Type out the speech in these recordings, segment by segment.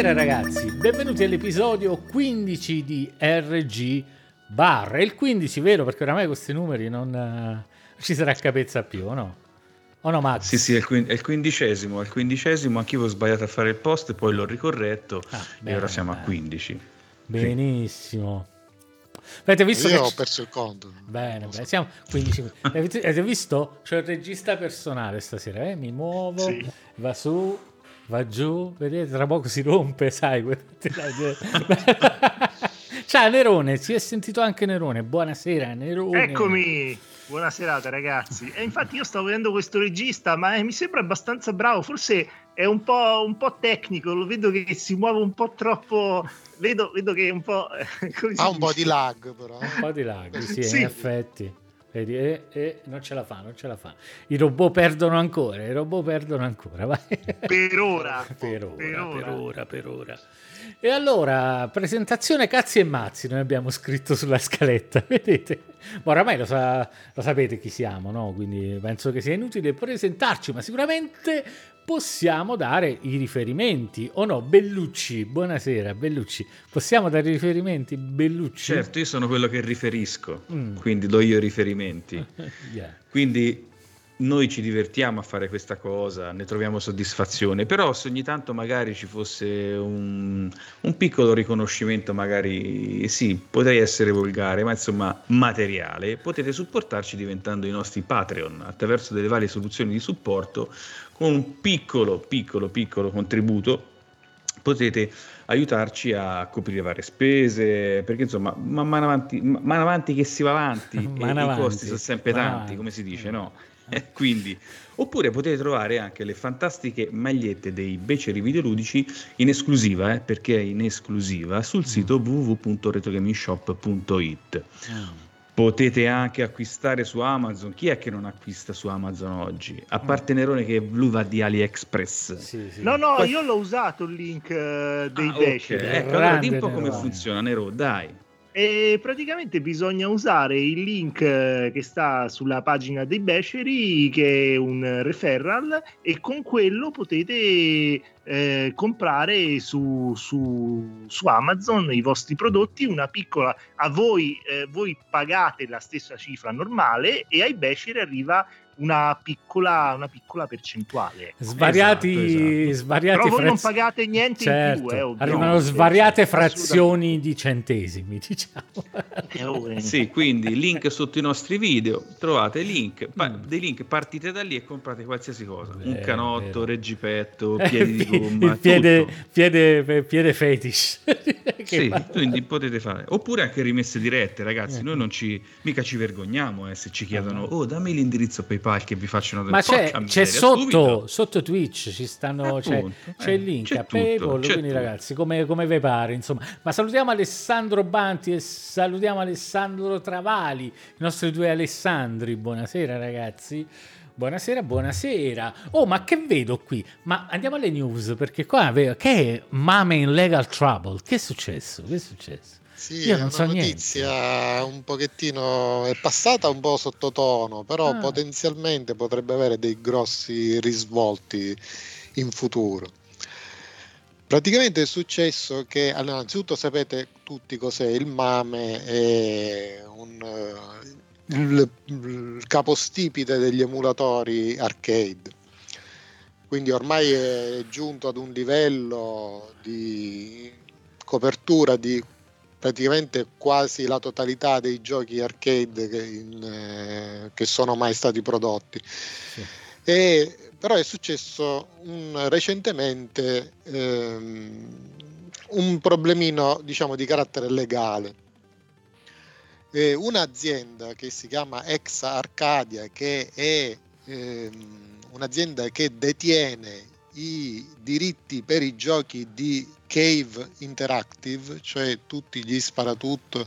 Buonasera ragazzi, benvenuti all'episodio 15 di RG Bar. È il 15, vero? Perché oramai questi numeri non uh, ci sarà capezza più, o no? O no, Max? Sì, sì, è il, quin- è il quindicesimo, è il quindicesimo, anch'io ho sbagliato a fare il post, poi l'ho ricorretto ah, bene, e ora siamo bene. a 15. Benissimo. Avete visto Io ho perso il conto. Bene, bene, siamo 15 Avete visto? C'è il regista personale stasera, eh? mi muovo, sì. va su, va giù, vedete, tra poco si rompe, sai. Ciao Nerone, si è sentito anche Nerone. Buonasera Nerone. Eccomi. Buona serata ragazzi. E infatti io stavo vedendo questo regista, ma eh, mi sembra abbastanza bravo, forse è un po', un po', tecnico, lo vedo che si muove un po' troppo, vedo, vedo che è un po'... ha un po' di lag però. Un po' di lag, sì, sì. in effetti. Vedi, e, e, non ce la fa, non ce la fa. I robot perdono ancora, i robot perdono ancora. Vai. Per ora. per ora, per ora, per ora. Per ora. E allora, presentazione cazzi e mazzi, noi abbiamo scritto sulla scaletta, vedete? Ma oramai lo, sa, lo sapete chi siamo, no? Quindi penso che sia inutile presentarci, ma sicuramente possiamo dare i riferimenti, o no? Bellucci, buonasera Bellucci, possiamo dare i riferimenti? Bellucci? Certo, io sono quello che riferisco, mm. quindi do io i riferimenti. yeah. Quindi noi ci divertiamo a fare questa cosa, ne troviamo soddisfazione, però se ogni tanto magari ci fosse un, un, piccolo riconoscimento, magari sì, potrei essere volgare, ma insomma materiale, potete supportarci diventando i nostri Patreon attraverso delle varie soluzioni di supporto con un piccolo, piccolo, piccolo contributo potete aiutarci a coprire varie spese, perché insomma, man mano avanti, man avanti che si va avanti, e avanti, i costi sono sempre tanti, avanti. come si dice, no? Quindi, oppure potete trovare anche le fantastiche magliette dei beceri videoludici in esclusiva, eh, perché è in esclusiva, sul mm. sito www.retrogamingshop.it. Oh. Potete anche acquistare su Amazon. Chi è che non acquista su Amazon oggi? A parte Nerone che lui va di AliExpress. Sì, sì. No, no, Poi... io l'ho usato il link uh, dei ah, beceri. Okay. Ecco, allora di un po' come funziona, Nero, dai. E praticamente bisogna usare il link eh, che sta sulla pagina dei Beceri, che è un referral, e con quello potete eh, comprare su, su, su, Amazon i vostri prodotti. Una piccola a voi, eh, voi pagate la stessa cifra normale e ai Beceri arriva una piccola, una piccola percentuale. Svariati, esatto, esatto. svariati Però voi fraz... non pagate niente certo. in più. Eh, Arrivano svariate frazioni di centesimi, diciamo. Eh, sì, quindi link sotto i nostri video, trovate link, pa- mm. dei link, partite da lì e comprate qualsiasi cosa. Vero, Un canotto, vero. reggipetto, piedi di gomma. Il piede, piede, piede fetish. sì, quindi potete fare. Oppure anche rimesse dirette, ragazzi. Eh. Noi non ci, mica ci vergogniamo eh, se ci chiedono, oh dammi l'indirizzo PayPal PayPal che vi facciano del Ma c'è, c'è sotto, sotto, Twitch, ci stanno, c'è, c'è, il link a PayPal, quindi tutto. ragazzi, come, come vi pare, insomma. Ma salutiamo Alessandro Banti e salutiamo Alessandro Travali, i nostri due Alessandri. Buonasera ragazzi. Buonasera, buonasera. Oh, ma che vedo qui? Ma andiamo alle news perché qua vedo che è Mame in Legal Trouble. Che è successo? Che è successo? Sì, Io non è so una notizia niente. un pochettino è passata un po' sottotono, però ah. potenzialmente potrebbe avere dei grossi risvolti in futuro. Praticamente è successo che, innanzitutto sapete tutti cos'è il MAME, è un, il, il capostipite degli emulatori arcade. Quindi ormai è giunto ad un livello di copertura di praticamente quasi la totalità dei giochi arcade che, in, eh, che sono mai stati prodotti. Sì. E, però è successo un, recentemente ehm, un problemino diciamo di carattere legale. Eh, un'azienda che si chiama Exa Arcadia, che è ehm, un'azienda che detiene i diritti per i giochi di Cave Interactive, cioè tutti gli sparatutto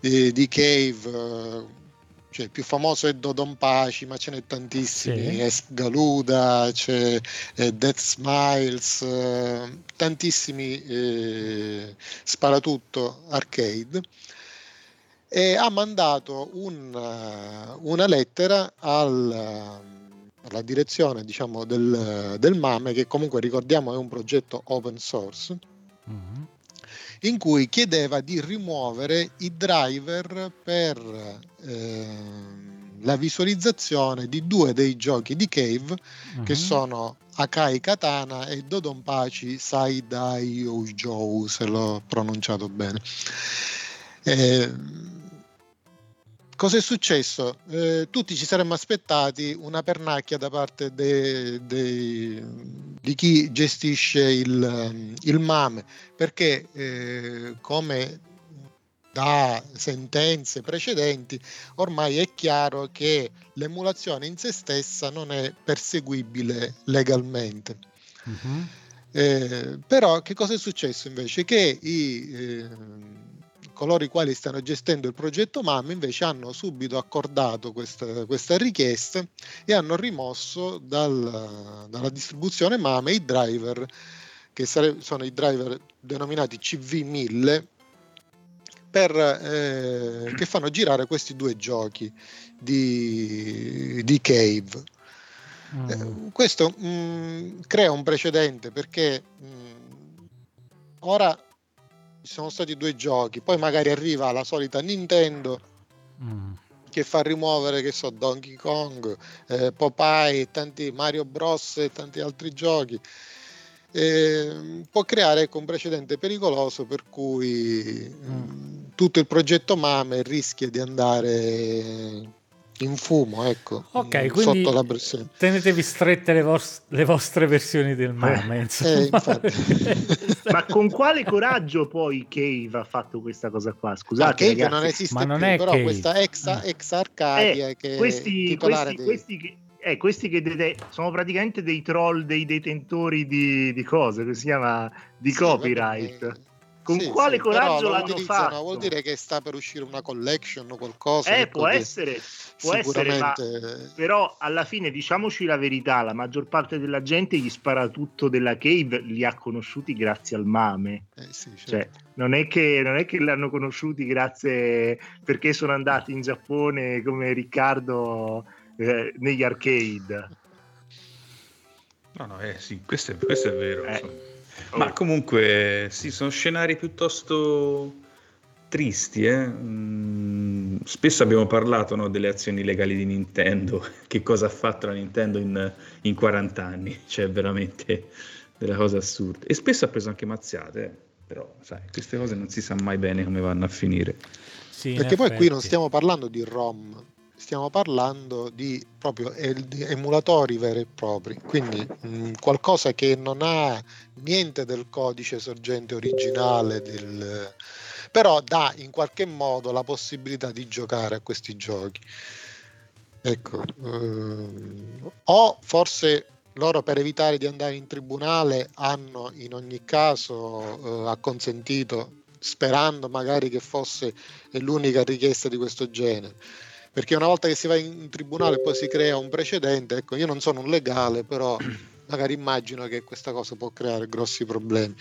di, di Cave, cioè il più famoso è Dodon Paci, ma ce n'è tantissimi, sì. Esgaluda, c'è eh, Death Smiles, eh, tantissimi eh, sparatutto arcade e ha mandato un, una lettera al la direzione diciamo, del, del, MAME, che comunque ricordiamo è un progetto open source, mm-hmm. in cui chiedeva di rimuovere i driver per eh, la visualizzazione di due dei giochi di Cave, mm-hmm. che sono Akai Katana e Dodonpachi Saidai Oujou, se l'ho pronunciato bene. Eh, Cosa è successo? Eh, tutti ci saremmo aspettati una pernacchia da parte de, de, di chi gestisce il, il MAME, perché eh, come da sentenze precedenti ormai è chiaro che l'emulazione in se stessa non è perseguibile legalmente. Uh-huh. Eh, però che cosa è successo invece? Che i eh, coloro i quali stanno gestendo il progetto MAM invece hanno subito accordato questa, questa richiesta e hanno rimosso dal, dalla distribuzione MAM i driver che sare- sono i driver denominati CV1000 per, eh, che fanno girare questi due giochi di, di Cave. Mm. Eh, questo mh, mm, crea un precedente perché mh, mm, ora ci sono stati due giochi, poi magari arriva la solita Nintendo mm. che fa rimuovere, che so, Donkey Kong, eh, Popeye, tanti Mario Bros e tanti altri giochi. Eh, può creare ecco, un precedente pericoloso per cui mm. tutto il progetto MAME rischia di andare in fumo, ecco, ok, quindi sotto la pressione. Tenetevi strette le, vos- le vostre versioni del mame. Eh, eh, Ma con quale coraggio poi Cave ha fatto questa cosa qua? Scusate, Cave non esiste Ma non più, è però Cave. questa ex, ah. ex Arcadia eh, che questi, questi, dei... questi che... Eh, questi che de- sono praticamente dei troll, dei detentori di, di cose, che si chiama di sì, copyright. Vabbè, con sì, quale sì, coraggio l'hanno fatto? Vuol dire che sta per uscire una collection o qualcosa. Eh, può essere, può essere ma, però alla fine diciamoci la verità, la maggior parte della gente gli spara tutto della Cave, li ha conosciuti grazie al mame. Eh, sì, certo. cioè, non è, che, non è che l'hanno conosciuti grazie perché sono andati in Giappone come Riccardo eh, negli arcade. No, no, eh sì, questo è, questo è vero. Eh. Ma comunque, sì, sono scenari piuttosto tristi. Eh? Mm, spesso abbiamo parlato no, delle azioni legali di Nintendo, che cosa ha fatto la Nintendo in, in 40 anni, cioè veramente delle cose assurde. E spesso ha preso anche mazziate, eh? però sai, queste cose non si sa mai bene come vanno a finire. Sì, Perché poi qui non stiamo parlando di ROM, stiamo parlando di proprio emulatori veri e propri, quindi mh, qualcosa che non ha niente del codice sorgente originale, del, però dà in qualche modo la possibilità di giocare a questi giochi. Ecco, ehm, o forse loro per evitare di andare in tribunale hanno in ogni caso eh, acconsentito sperando magari che fosse l'unica richiesta di questo genere perché una volta che si va in tribunale poi si crea un precedente, ecco, io non sono un legale, però magari immagino che questa cosa può creare grossi problemi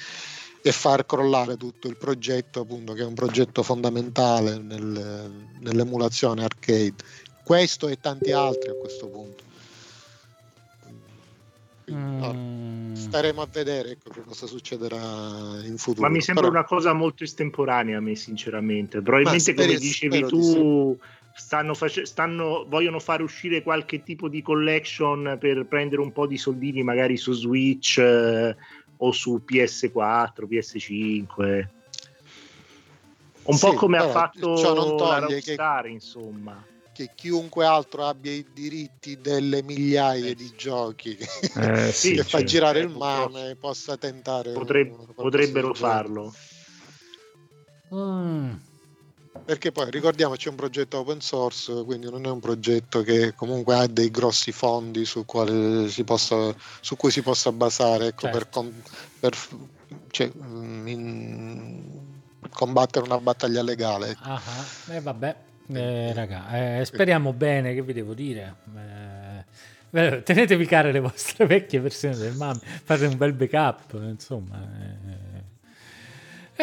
e far crollare tutto il progetto, appunto, che è un progetto fondamentale nel, nell'emulazione arcade. Questo e tanti altri a questo punto. Mm. staremo a vedere ecco, che cosa succederà in futuro. Ma mi sembra Però... una cosa molto estemporanea a me, sinceramente. Probabilmente, spero, come dicevi tu, sì stanno face- stanno, vogliono fare uscire qualche tipo di collection per prendere un po' di soldini magari su Switch eh, o su PS4, PS5. Un sì, po' come ha fatto la Rockstar, che, insomma. Che chiunque altro abbia i diritti delle migliaia eh. di giochi eh, sì, che fa girare il mame possa tentare. Potreb- potrebbero farlo. Mm perché poi ricordiamoci è un progetto open source, quindi non è un progetto che comunque ha dei grossi fondi su, si possa, su cui si possa basare ecco, certo. per, per cioè, mm, in, combattere una battaglia legale. Ecco. Ah, eh, vabbè, eh, raga, eh, speriamo bene, che vi devo dire. Eh, tenetevi care le vostre vecchie versioni del MAMI, fate un bel backup, insomma. Eh,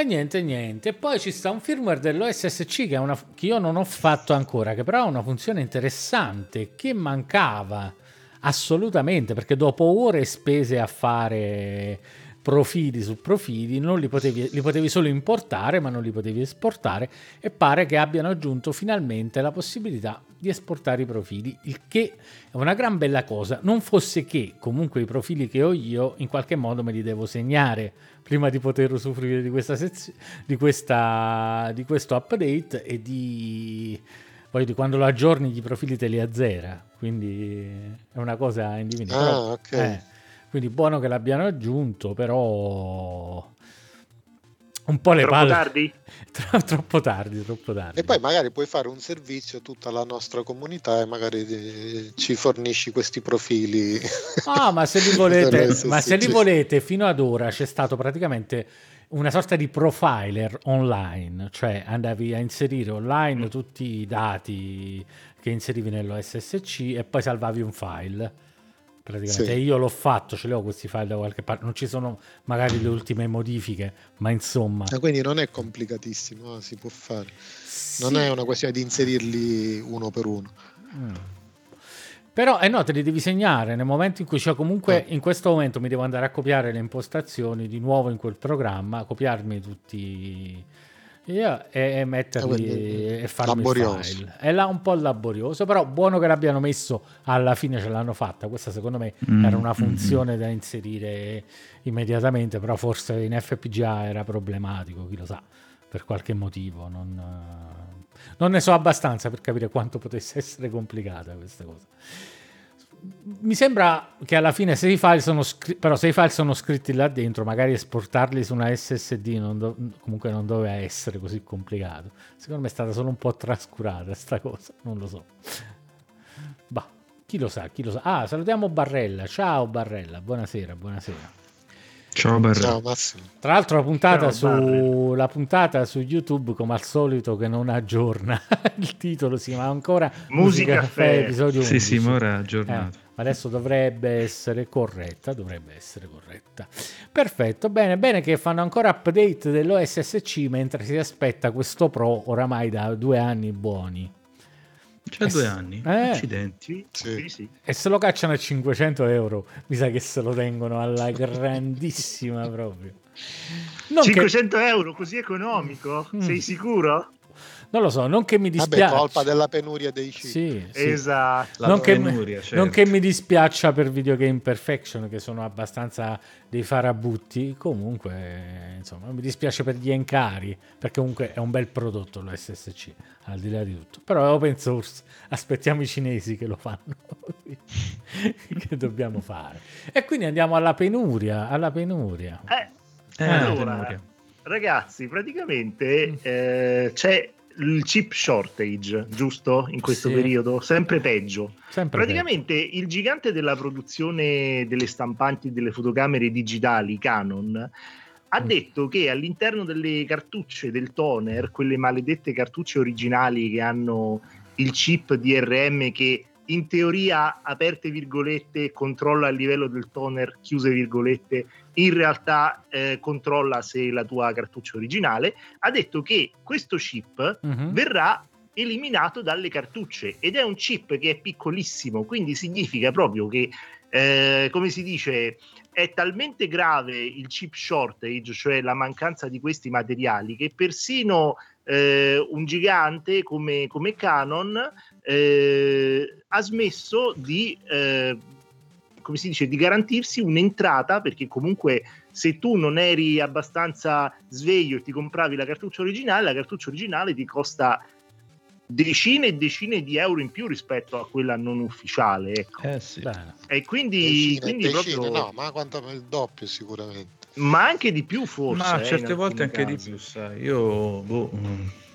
e niente, niente. poi ci sta un firmware dell'OSSC che, una, che io non ho fatto ancora, che però ha una funzione interessante, che mancava Assolutamente, perché dopo ore spese a fare profili su profili, non li potevi, li potevi solo importare, ma non li potevi esportare e pare che abbiano aggiunto finalmente la possibilità di esportare i profili, il che è una gran bella cosa, non fosse che comunque i profili che ho io in qualche modo me li devo segnare prima di poter usufruire di questa sezione, di, questa, di questo update e di poi di quando lo aggiorni i profili te li azzera, quindi è una cosa individuale. Ah, ok. Eh, quindi buono che l'abbiano aggiunto, però un po' le troppo palle. tardi? Tro- troppo tardi, troppo tardi. E poi magari puoi fare un servizio a tutta la nostra comunità e magari eh, ci fornisci questi profili. Ah, ma se li volete, ma se li volete, fino ad ora c'è stato praticamente una sorta di profiler online, cioè andavi a inserire online mm. tutti i dati che inserivi nell'OSSC e poi salvavi un file praticamente. Sì. io l'ho fatto, ce li ho questi file da qualche parte. Non ci sono magari le ultime modifiche, ma insomma. Ah, quindi non è complicatissimo, si può fare. Sì. Non è una questione di inserirli uno per uno. Mm. Però eh no, te li devi segnare nel momento in cui, cioè comunque ah. in questo momento mi devo andare a copiare le impostazioni di nuovo in quel programma, copiarmi tutti io, e, metterli ah, e farmi laborioso. file. È là un po' laborioso, però buono che l'abbiano messo alla fine ce l'hanno fatta. Questa secondo me mm, era una mm, funzione mm. da inserire immediatamente, però forse in FPGA era problematico, chi lo sa, per qualche motivo. Non, non ne so abbastanza per capire quanto potesse essere complicata questa cosa mi sembra che alla fine se i file sono scritti, però se i file sono scritti là dentro, magari esportarli su una SSD non do- comunque non doveva essere così complicato. Secondo me è stata solo un po' trascurata sta cosa, non lo so. Bah, chi lo sa, chi lo sa. Ah, salutiamo Barrella. Ciao Barrella, buonasera, buonasera. Ciao Barrella. Ciao Massimo. Tra l'altro la puntata, su, la puntata, su, YouTube, come al solito, che non aggiorna il titolo, si chiama ancora Musica, Caffè, episodio 11. Sì, sì, ma ora è aggiornato. Eh, adesso dovrebbe essere corretta, dovrebbe essere corretta. Perfetto, bene, bene che fanno ancora update dell'OSSC mentre si aspetta questo Pro oramai da due anni buoni. C'è due anni, eh, accidenti. Sì. Sì, E se lo cacciano a 500 euro, mi sa che se lo tengono alla grandissima proprio. Non 500 che... euro, così economico? Mm. Sei sicuro? Non lo so, non che mi dispiace. Vabbè, colpa della penuria dei chip. Sì, sì. esatto. Non che, penuria, certo. non che, mi dispiaccia per Video Game Perfection, che sono abbastanza dei farabutti. Comunque, insomma, mi dispiace per gli encari, perché comunque è un bel prodotto l'SSC, al di là di tutto. Però è open source, aspettiamo i cinesi che lo fanno. che dobbiamo fare? E quindi andiamo alla penuria, alla penuria. Eh, eh, allora, ragazzi, praticamente mm. eh, c'è il chip shortage, giusto? In questo sì. periodo, sempre peggio. Sempre Praticamente peggio. il gigante della produzione delle stampanti delle fotocamere digitali, Canon, ha mm. detto che all'interno delle cartucce del toner, quelle maledette cartucce originali che hanno il chip DRM che in teoria, aperte virgolette, controlla il livello del toner, chiuse virgolette, in realtà eh, controlla se la tua cartuccia originale, ha detto che questo chip uh-huh. verrà eliminato dalle cartucce ed è un chip che è piccolissimo, quindi significa proprio che, eh, come si dice, è talmente grave il chip shortage, cioè la mancanza di questi materiali, che persino eh, un gigante come, come Canon eh, ha smesso di, eh, come si dice, di garantirsi un'entrata, perché comunque se tu non eri abbastanza sveglio e ti compravi la cartuccia originale, la cartuccia originale ti costa decine e decine di euro in più rispetto a quella non ufficiale. Ecco. Eh sì. E quindi, decine, quindi decine, proprio... no, ma quanto il doppio sicuramente. Ma anche di più forse. Ma eh, certe volte anche casi. di più, sai. Io, boh,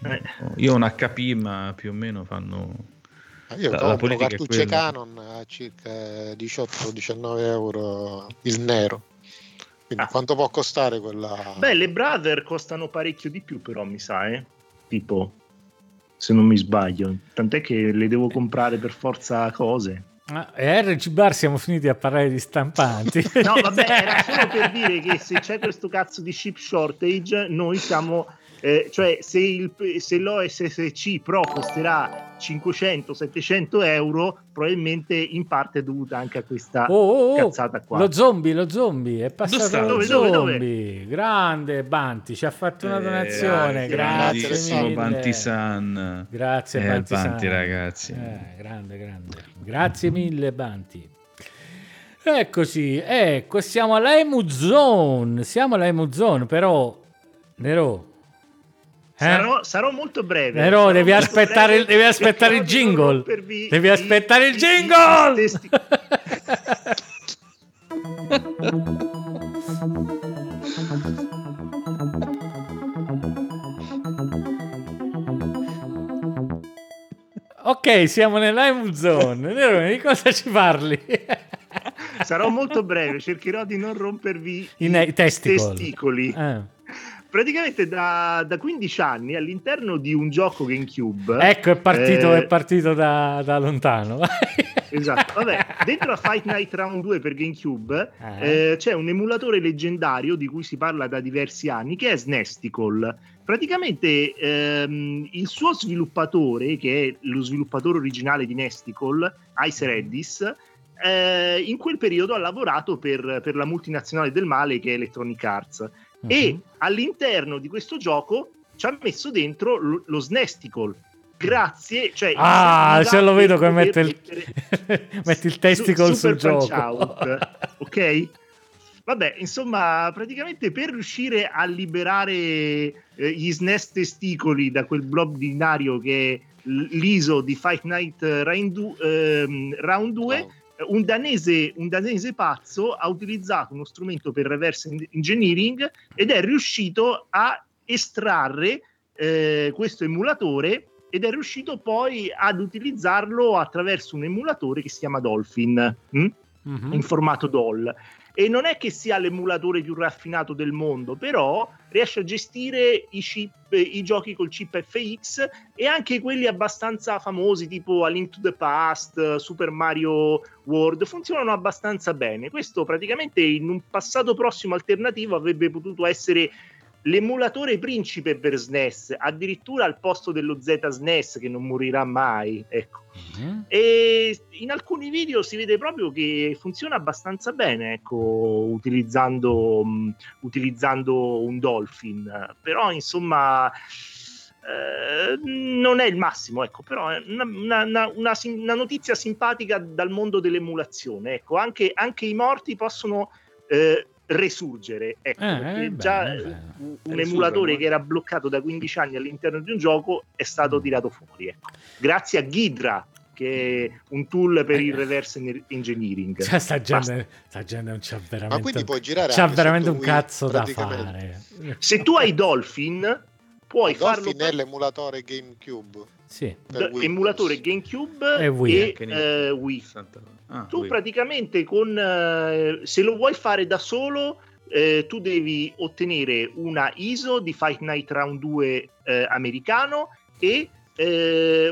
eh. io ho un HP, ma più o meno fanno io la, la politica cartucce Canon a circa 18-19 euro il nero. Quindi ah. quanto può costare quella? Beh, le Brother costano parecchio di più, però mi sa, eh? Tipo, se non mi sbaglio. Tant'è che le devo comprare per forza cose. Ah, e RG Bar siamo finiti a parlare di stampanti. no, vabbè, era solo per dire che se c'è questo cazzo di chip shortage, noi siamo eh, cioè se, il, se l'OSSC Pro costerà 500-700 euro, probabilmente in parte è dovuta anche a questa oh, oh, oh, cazzata qua. Lo zombie, lo zombie, è passato lo zombie. Dove, dove? Grande Banti, ci ha fatto una eh, donazione. Eh, grazie, grazie Banti San. Grazie eh, Banti, Banti ragazzi. Eh, grande, grande. Grazie mille Banti. Eccoci, ecco, siamo alla Emu Zone, siamo alla Emu Zone, però Nero? Sarò, sarò, molto breve. Però sarò devi, aspettare, breve, devi aspettare il jingle. Devi aspettare il jingle. ok, siamo nell'Ime Zone. di cosa ci parli? sarò molto breve, cercherò di non rompervi i, i testicoli. testicoli. Eh praticamente da, da, 15 anni all'interno di un gioco GameCube. Ecco, è partito, eh, è partito da, da lontano. esatto, vabbè, dentro a Fight Night Round 2 per GameCube eh. Eh, c'è un emulatore leggendario di cui si parla da diversi anni che è Snesticle. Praticamente ehm, il suo sviluppatore, che è lo sviluppatore originale di Nesticle, Ice Reddis, eh, in quel periodo ha lavorato per, per la multinazionale del male che è Electronic Arts uh-huh. e all'interno di questo gioco ci ha messo dentro lo, lo Snesticle. Grazie cioè ah ce lo vedo come mette il, metti il testicle su, sul gioco. Out, ok? Vabbè insomma praticamente per riuscire a liberare eh, gli SNES testicoli da quel blob binario che è l'ISO di Fight Night Round 2, ehm, round 2 un danese, un danese pazzo ha utilizzato uno strumento per reverse engineering ed è riuscito a estrarre eh, questo emulatore ed è riuscito poi ad utilizzarlo attraverso un emulatore che si chiama Dolphin hm? mm-hmm. in formato DOL e non è che sia l'emulatore più raffinato del mondo, però riesce a gestire i, chip, i giochi col chip FX e anche quelli abbastanza famosi tipo A Link to the Past, Super Mario World, funzionano abbastanza bene. Questo praticamente in un passato prossimo alternativo avrebbe potuto essere l'emulatore principe per SNES, addirittura al posto dello Z SNES che non morirà mai. Ecco. Mm-hmm. E in alcuni video si vede proprio che funziona abbastanza bene, ecco, utilizzando, um, utilizzando un Dolphin. Però, insomma. Eh, non è il massimo, ecco, però è una, una, una, una, notizia simpatica dal mondo dell'emulazione. Ecco, anche, anche i morti possono eh, resurgere. Ecco, eh, eh, già bene, un, un emulatore che era bloccato da 15 anni all'interno di un gioco è stato mm. tirato fuori. Ecco. Grazie a Ghidra, che è un tool per il eh. reverse engineering. Cioè, sta gente, sta gente non c'ha veramente, Ma quindi puoi girare c'ha veramente un cazzo da fare. Se tu hai Dolphin, puoi farlo. Dolphin è l'emulatore GameCube. Sì. emulatore GameCube e Wii. E, uh, Wii. Ah, tu Wii. praticamente con, uh, se lo vuoi fare da solo, uh, tu devi ottenere una ISO di Fight Night Round 2 americano e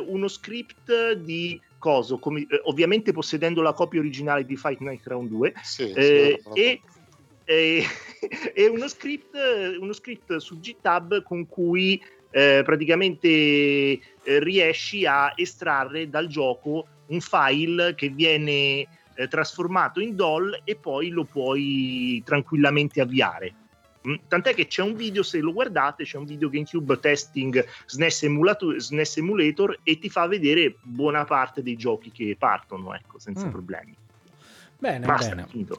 uno script di coso, come, ovviamente possedendo la copia originale di Fight Night Round 2 sì, e, e, e uno, script, uno script su GitHub con cui eh, praticamente eh, riesci a estrarre dal gioco un file che viene eh, trasformato in DOL e poi lo puoi tranquillamente avviare. Mm? Tant'è che c'è un video, se lo guardate, c'è un video GameCube testing SNES Emulator, SNES Emulator e ti fa vedere buona parte dei giochi che partono, ecco, senza mm. problemi. Bene, Basta, bene. Finito.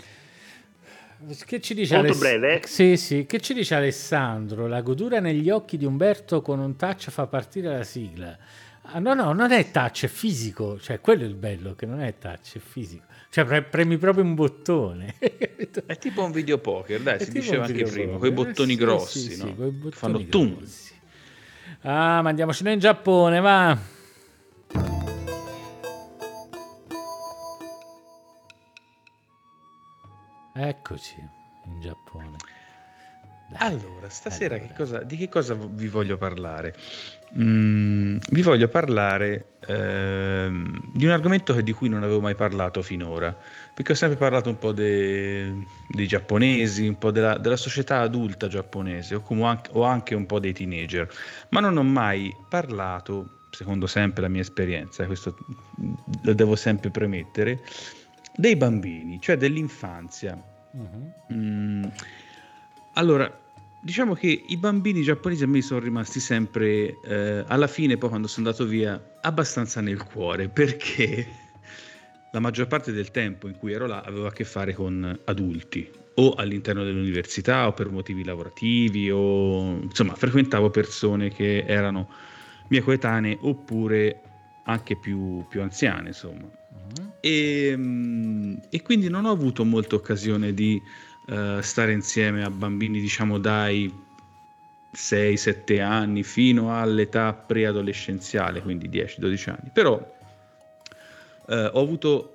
Che ci dice Molto Aless- breve. Sì, sì. Che ci dice Alessandro? La godura negli occhi di Umberto con un touch fa partire la sigla. Ah, no, no, non è touch, è fisico. Cioè, quello è il bello, che non è touch, è fisico. Cioè, pre- premi proprio un bottone. è tipo un videopoker, dai, è si diceva anche prima, con i bottoni eh, grossi, sì, no? Sì, bottoni Fanno grossi. tum. Ah, ma andiamocene in Giappone, va. Eccoci in Giappone. Allora, stasera allora. Che cosa, di che cosa vi voglio parlare? Mm, vi voglio parlare eh, di un argomento di cui non avevo mai parlato finora, perché ho sempre parlato un po' dei, dei giapponesi, un po' della, della, società adulta giapponese, o, anche, o anche un po' dei teenager, ma non ho mai parlato, secondo sempre la mia esperienza, questo lo devo sempre premettere, dei bambini, cioè dell'infanzia. Uh-huh. Mm, allora, diciamo che i bambini giapponesi a me sono rimasti sempre, eh, alla fine, poi quando sono andato via, abbastanza nel cuore, perché la maggior parte del tempo in cui ero là avevo a che fare con adulti, o all'interno dell'università, o per motivi lavorativi, o insomma, frequentavo persone che erano mie coetanee, oppure anche più, più anziane, insomma. Uh-huh. E, mm, e quindi non ho avuto molta occasione di uh, stare insieme a bambini, diciamo, dai 6-7 anni fino all'età preadolescenziale, quindi 10-12 anni. Però uh, ho avuto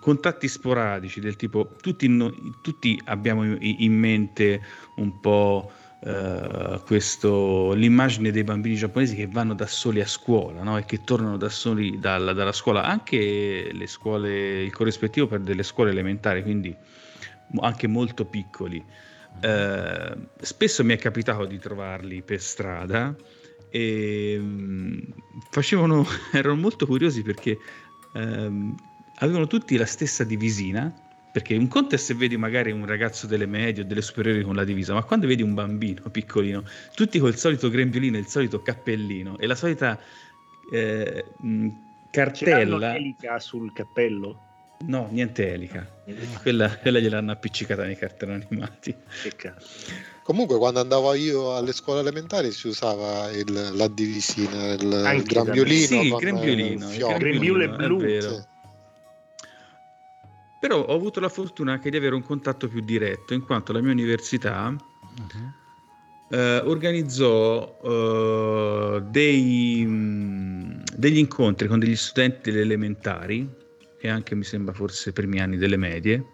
contatti sporadici del tipo, tutti, no, tutti abbiamo in mente un po'... Uh, questo, l'immagine dei bambini giapponesi che vanno da soli a scuola no? e che tornano da soli dalla, dalla, scuola, anche le scuole, il corrispettivo per delle scuole elementari, quindi anche molto piccoli. Eh, spesso mi è capitato di trovarli per strada e um, facevano, erano molto curiosi perché um, avevano tutti la stessa divisina. Perché un conto è se vedi magari un ragazzo delle medie o delle superiori con la divisa, ma quando vedi un bambino piccolino, tutti col solito grembiolino il solito cappellino e la solita eh, cartella. C'è sul cappello? No, niente elica. Quella, quella gliel'hanno appiccicata nei cartoni animati. Comunque, quando andavo io alle scuole elementari si usava il, la divisina, il, il grembiolino. Sì, il grembiolino. Il grembiolo blu. Sì. Però ho avuto la fortuna anche di avere un contatto più diretto, in quanto la mia università uh-huh. eh, organizzò uh, dei, mh, degli incontri con degli studenti delle elementari e anche mi sembra forse primi anni delle medie,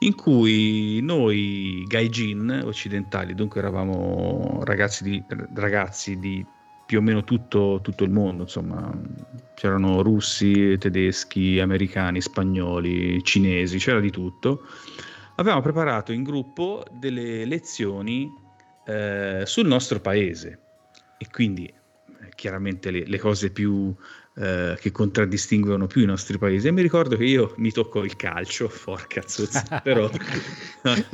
in cui noi gaijin occidentali, dunque eravamo ragazzi di, ragazzi di più o meno tutto, tutto, il mondo, insomma, c'erano russi, tedeschi, americani, spagnoli, cinesi, c'era di tutto. Avevamo preparato in gruppo delle lezioni eh, sul nostro paese e quindi eh, chiaramente le, le cose più eh, che contraddistinguono più i nostri paesi. E mi ricordo che io mi toccò il calcio, porca zozza, però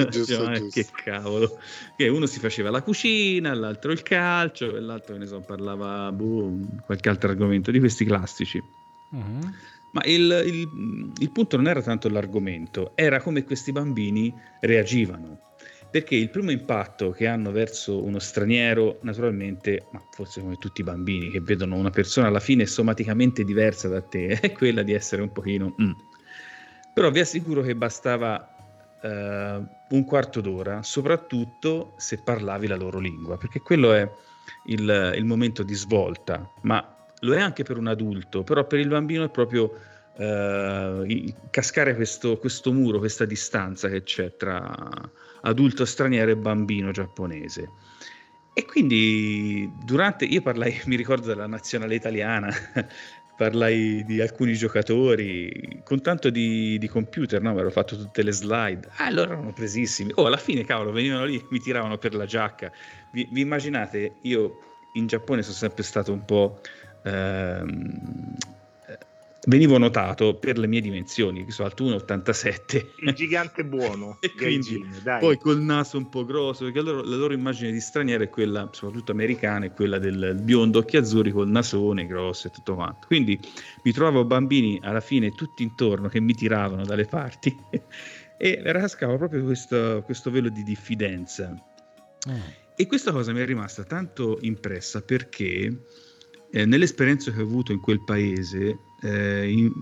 giusto, cioè, giusto. che cavolo, che uno si faceva la cucina, l'altro il calcio, e l'altro ne so, parlava boh, qualche altro argomento di questi classici. Uh-huh. Ma il, il, il punto non era tanto l'argomento, era come questi bambini reagivano perché il primo impatto che hanno verso uno straniero, naturalmente, ma forse come tutti i bambini che vedono una persona alla fine somaticamente diversa da te, è quella di essere un pochino... Mm. Però vi assicuro che bastava uh, un quarto d'ora, soprattutto se parlavi la loro lingua, perché quello è il, il momento di svolta, ma lo è anche per un adulto, però per il bambino è proprio uh, cascare questo, questo, muro, questa distanza che c'è tra adulto straniero e bambino giapponese. E quindi durante, io parlai, mi ricordo della nazionale italiana, parlai di alcuni giocatori con tanto di, di computer, no? Avevo fatto tutte le slide. Ah, loro erano presissimi. Oh, alla fine, cavolo, venivano lì, mi tiravano per la giacca. Vi, vi immaginate, io in Giappone sono sempre stato un po'... Ehm, venivo notato per le mie dimensioni, che sono alto 1,87. Il gigante buono. e quindi, poi col naso un po' grosso, perché loro, la loro immagine di straniero è quella, soprattutto americana, è quella del biondo occhi azzurri col nasone grosso e tutto quanto. Quindi mi trovavo bambini alla fine tutti intorno che mi tiravano dalle parti e rascavo proprio questo, questo velo di diffidenza. Mm. E questa cosa mi è rimasta tanto impressa perché eh, nell'esperienza che ho avuto in quel paese eh, in,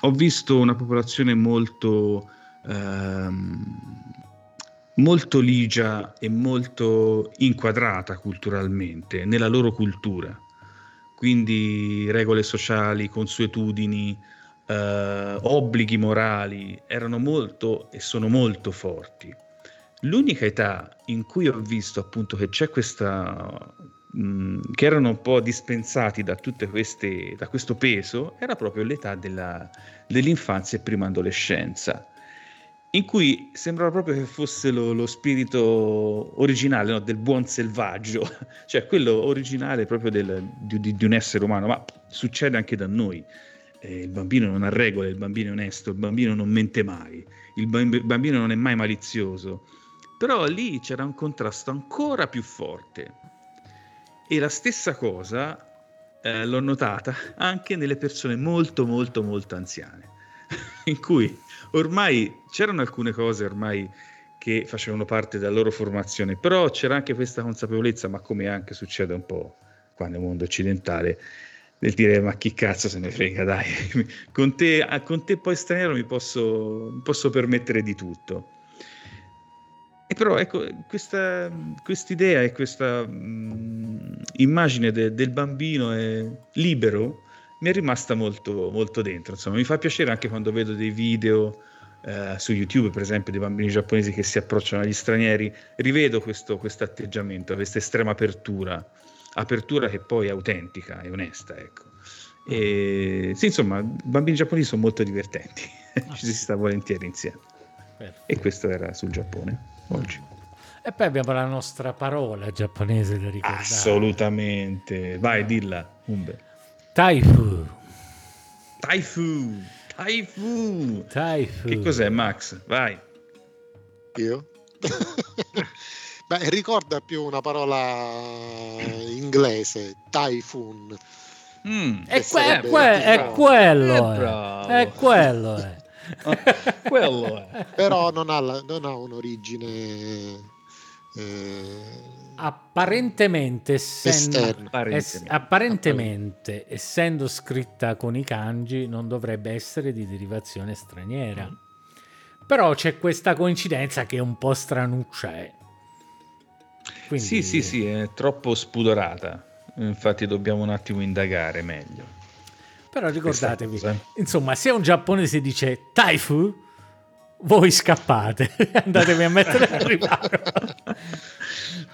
ho visto una popolazione molto, ehm, molto ligia e molto inquadrata culturalmente nella loro cultura. Quindi regole sociali, consuetudini, eh, obblighi morali erano molto e sono molto forti. L'unica età in cui ho visto appunto che c'è questa che erano un po' dispensati da queste da questo peso era proprio l'età della, dell'infanzia e prima adolescenza in cui sembrava proprio che fosse lo, lo spirito originale no? del buon selvaggio, cioè quello originale proprio del, di, di, di, un essere umano, ma succede anche da noi. Eh, il bambino non ha regole, il bambino è onesto, il bambino non mente mai, il bambino non è mai malizioso, però lì c'era un contrasto ancora più forte. E la stessa cosa eh, l'ho notata anche nelle persone molto, molto, molto anziane, in cui ormai c'erano alcune cose ormai che facevano parte della loro formazione, però c'era anche questa consapevolezza, ma come anche succede un po' qua nel mondo occidentale, del dire ma chi cazzo se ne frega, dai, con te, con te poi straniero mi posso, mi posso permettere di tutto. Però ecco, questa idea e questa mh, immagine de, del bambino è libero mi è rimasta molto, molto dentro. Insomma, mi fa piacere anche quando vedo dei video eh, su YouTube, per esempio, dei bambini giapponesi che si approcciano agli stranieri, rivedo questo atteggiamento, questa estrema apertura, apertura che poi è autentica e onesta, ecco. E, sì, insomma, i bambini giapponesi sono molto divertenti, ci si sta volentieri insieme. Perfetto. E questo era sul Giappone oggi. E poi abbiamo la nostra parola giapponese da ricordare. Assolutamente. Vai, dilla, Umbe. Taifu. Taifu. Taifu. Taifu. Che cos'è Max? Vai. Io? Beh, ricorda più una parola inglese, typhoon. Mm, è, que- è, que- è, quello, è, è quello. È. quello è. Però non ha, la, non ha un'origine eh, apparentemente, essendo, es, apparentemente essendo scritta con i kanji non dovrebbe essere di derivazione straniera mm. però c'è questa coincidenza che è un po' stranuccia eh. Quindi... sì sì sì è troppo spudorata infatti dobbiamo un attimo indagare meglio però ricordatevi insomma se un giapponese dice taifu voi scappate, andatevi a mettere al riparo.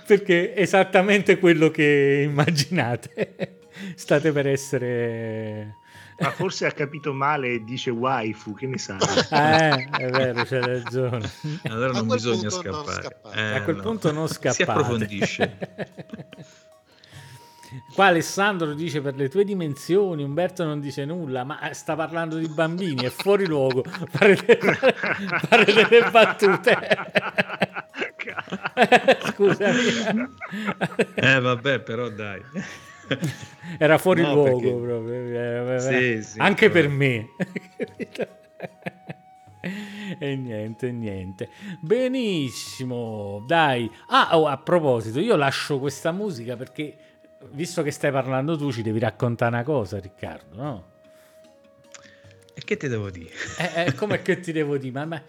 Perché è esattamente quello che immaginate. State per essere... Ma forse ha capito male e dice waifu, che ne sai? Eh, è vero, c'è ragione. Allora non bisogna scappare. Non eh, a quel no. punto non scappate. Si approfondisce. Qua Alessandro dice per le tue dimensioni, Umberto non dice nulla, ma sta parlando di bambini, è fuori luogo fare, delle, fare delle battute. Scusami. Eh vabbè, però dai. Era fuori no, luogo perché... proprio. Sì, sì, Anche però... per me. e niente, niente. Benissimo, dai. Ah, oh, a proposito, io lascio questa musica perché visto che stai parlando tu, ci devi raccontare una cosa, Riccardo, no? E che ti devo dire? Eh, eh, come che ti devo dire? Ma, ma,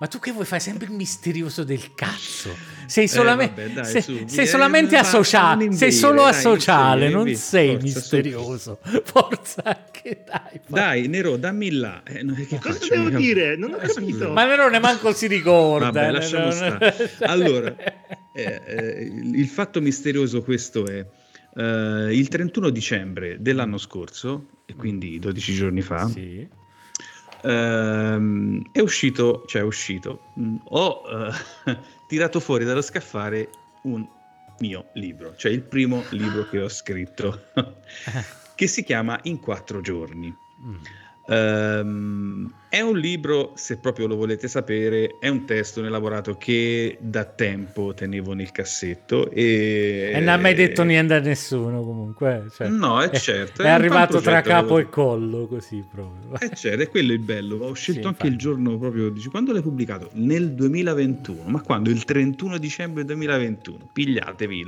ma, tu che vuoi fare sempre il misterioso del cazzo? Sei, solamente, eh, vabbè, dai, sei, sei solamente asociale, sei solo asociale, non sei forza, misterioso. Su. Forza anche, dai. Forza. Dai, Nero, dammi là. Eh, che cosa faccio? devo dire? Non ho eh, capito. Ma Nero manco si ricorda. Vabbè, lasciamo stare. Allora, eh, eh, il fatto misterioso questo è Uh, il 31 dicembre dell'anno scorso, e quindi 12 giorni fa, sì. uh, è uscito, cioè è uscito, mh, mm, ho uh, tirato fuori dallo scaffale un mio libro, cioè il primo libro che ho scritto, che si chiama In quattro giorni. Mm. Um, è un libro, se proprio lo volete sapere, è un testo, elaborato che da tempo tenevo nel cassetto e... E non ha mai detto niente a nessuno comunque. Cioè, no, è, è certo. È, è arrivato tra capo e collo, così proprio. È certo, è quello il bello. Ho scelto sì, anche il giorno proprio, dici, quando l'hai pubblicato? Nel 2021. Ma quando? Il 31 dicembre 2021. Pigliatevi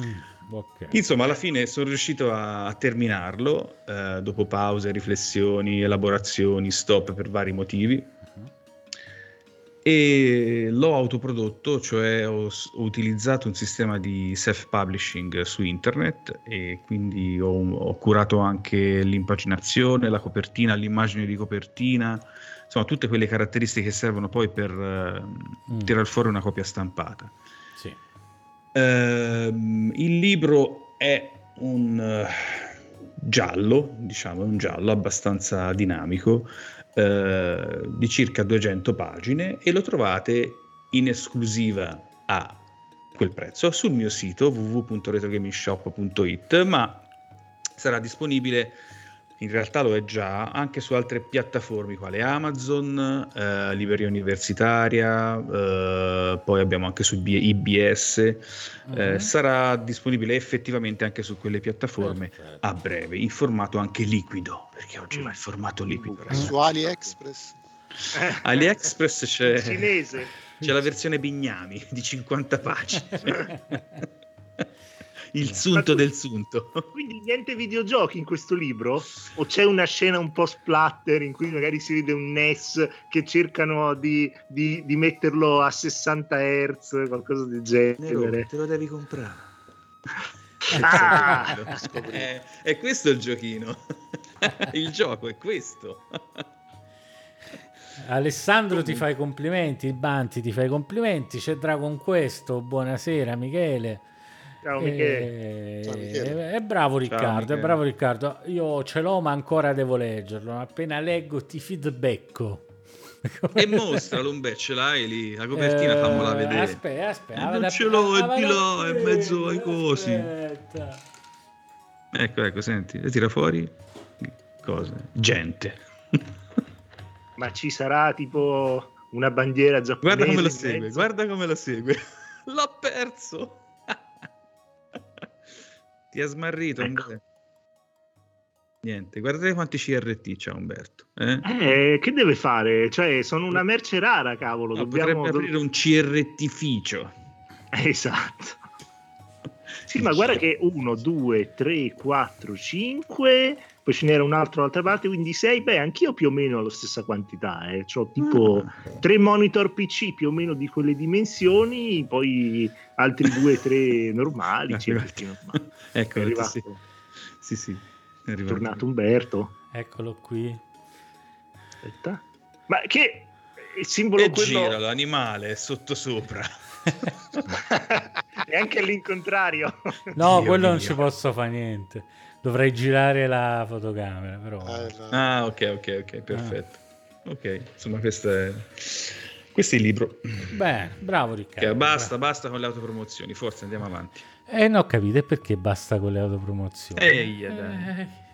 Mm. Okay. Insomma, alla fine sono riuscito a, a terminarlo eh, dopo pause, riflessioni, elaborazioni, stop per vari motivi. Uh-huh. e l'ho autoprodotto, cioè ho, ho, utilizzato un sistema di self-publishing su internet e quindi ho, ho, curato anche l'impaginazione, la copertina, l'immagine di copertina, insomma tutte quelle caratteristiche che servono poi per uh, mm. tirare fuori una copia stampata. Uh, il libro è un uh, giallo, diciamo, un giallo abbastanza dinamico, eh, di circa 200 pagine e lo trovate in esclusiva a quel prezzo sul mio sito www.retrogamingshop.it ma sarà disponibile in realtà lo è già anche su altre piattaforme quale Amazon, eh, Libreria Universitaria, eh, poi abbiamo anche su IBS, eh, uh-huh. sarà disponibile effettivamente anche su quelle piattaforme Perfetto. a breve, in formato anche liquido, perché oggi va il formato liquido. Uh-huh. Su AliExpress? AliExpress c'è, c'è la versione Bignami di 50 pagine. il sunto del sunto. Quindi niente videogiochi in questo libro? O c'è una scena un po' splatter in cui magari si vede un NES che cercano di, di, di metterlo a 60 Hz, qualcosa del genere? Nero, te lo devi comprare. Ah, è, è questo il giochino. il gioco è questo. Alessandro ti fa i complimenti, Banti ti fa i complimenti, c'è Dragon Questo, buonasera Michele. Ciao Michele. E... Ciao, Michele. È bravo Riccardo, Ciao, è bravo Riccardo. Io ce l'ho ma ancora devo leggerlo. Appena leggo ti feedbacko. e mostralo un beh, ce l'hai lì, la copertina eh, fammola vedere. Aspetta, aspetta. Eh, non ce l'ho, è di là, è mezzo ai cosi. Ecco, ecco, senti, tira fuori cose. Gente. ma ci sarà tipo una bandiera giapponese? Guarda come lo segue, guarda come lo segue. L'ho perso. Ti ha smarrito, ecco. Niente, guardate quanti CRT c'ha Umberto. Eh? Eh, che deve fare? Cioè, sono una merce rara, cavolo. No, Dobbiamo... Potrebbe aprire un CRTificio. Esatto. Sì, ma guarda che 1, 2, 3, 4, 5, poi ce n'era un altro dall'altra parte, quindi 6. Beh, anch'io più o meno ho la stessa quantità. Eh. Ho tipo ah. 3 monitor PC più o meno di quelle dimensioni, poi altri 2, 3 normali. normali. ecco, è arrivato. Sì, sì. sì è, è tornato Umberto. Eccolo qui. Aspetta. Ma che il simbolo e quello... gira l'animale è sotto sopra. e anche l'incontrario. No, Dio quello mio. non ci posso fare niente. Dovrei girare la fotocamera, però. Ah, ah ok, ok, ok, perfetto. Ah. Ok, insomma, questo è... questo è il libro. Beh, bravo Riccardo. Okay, basta, basta con le autopromozioni, forse andiamo avanti. Eh, no, capite perché basta con le autopromozioni. Ehi, dai. Eh.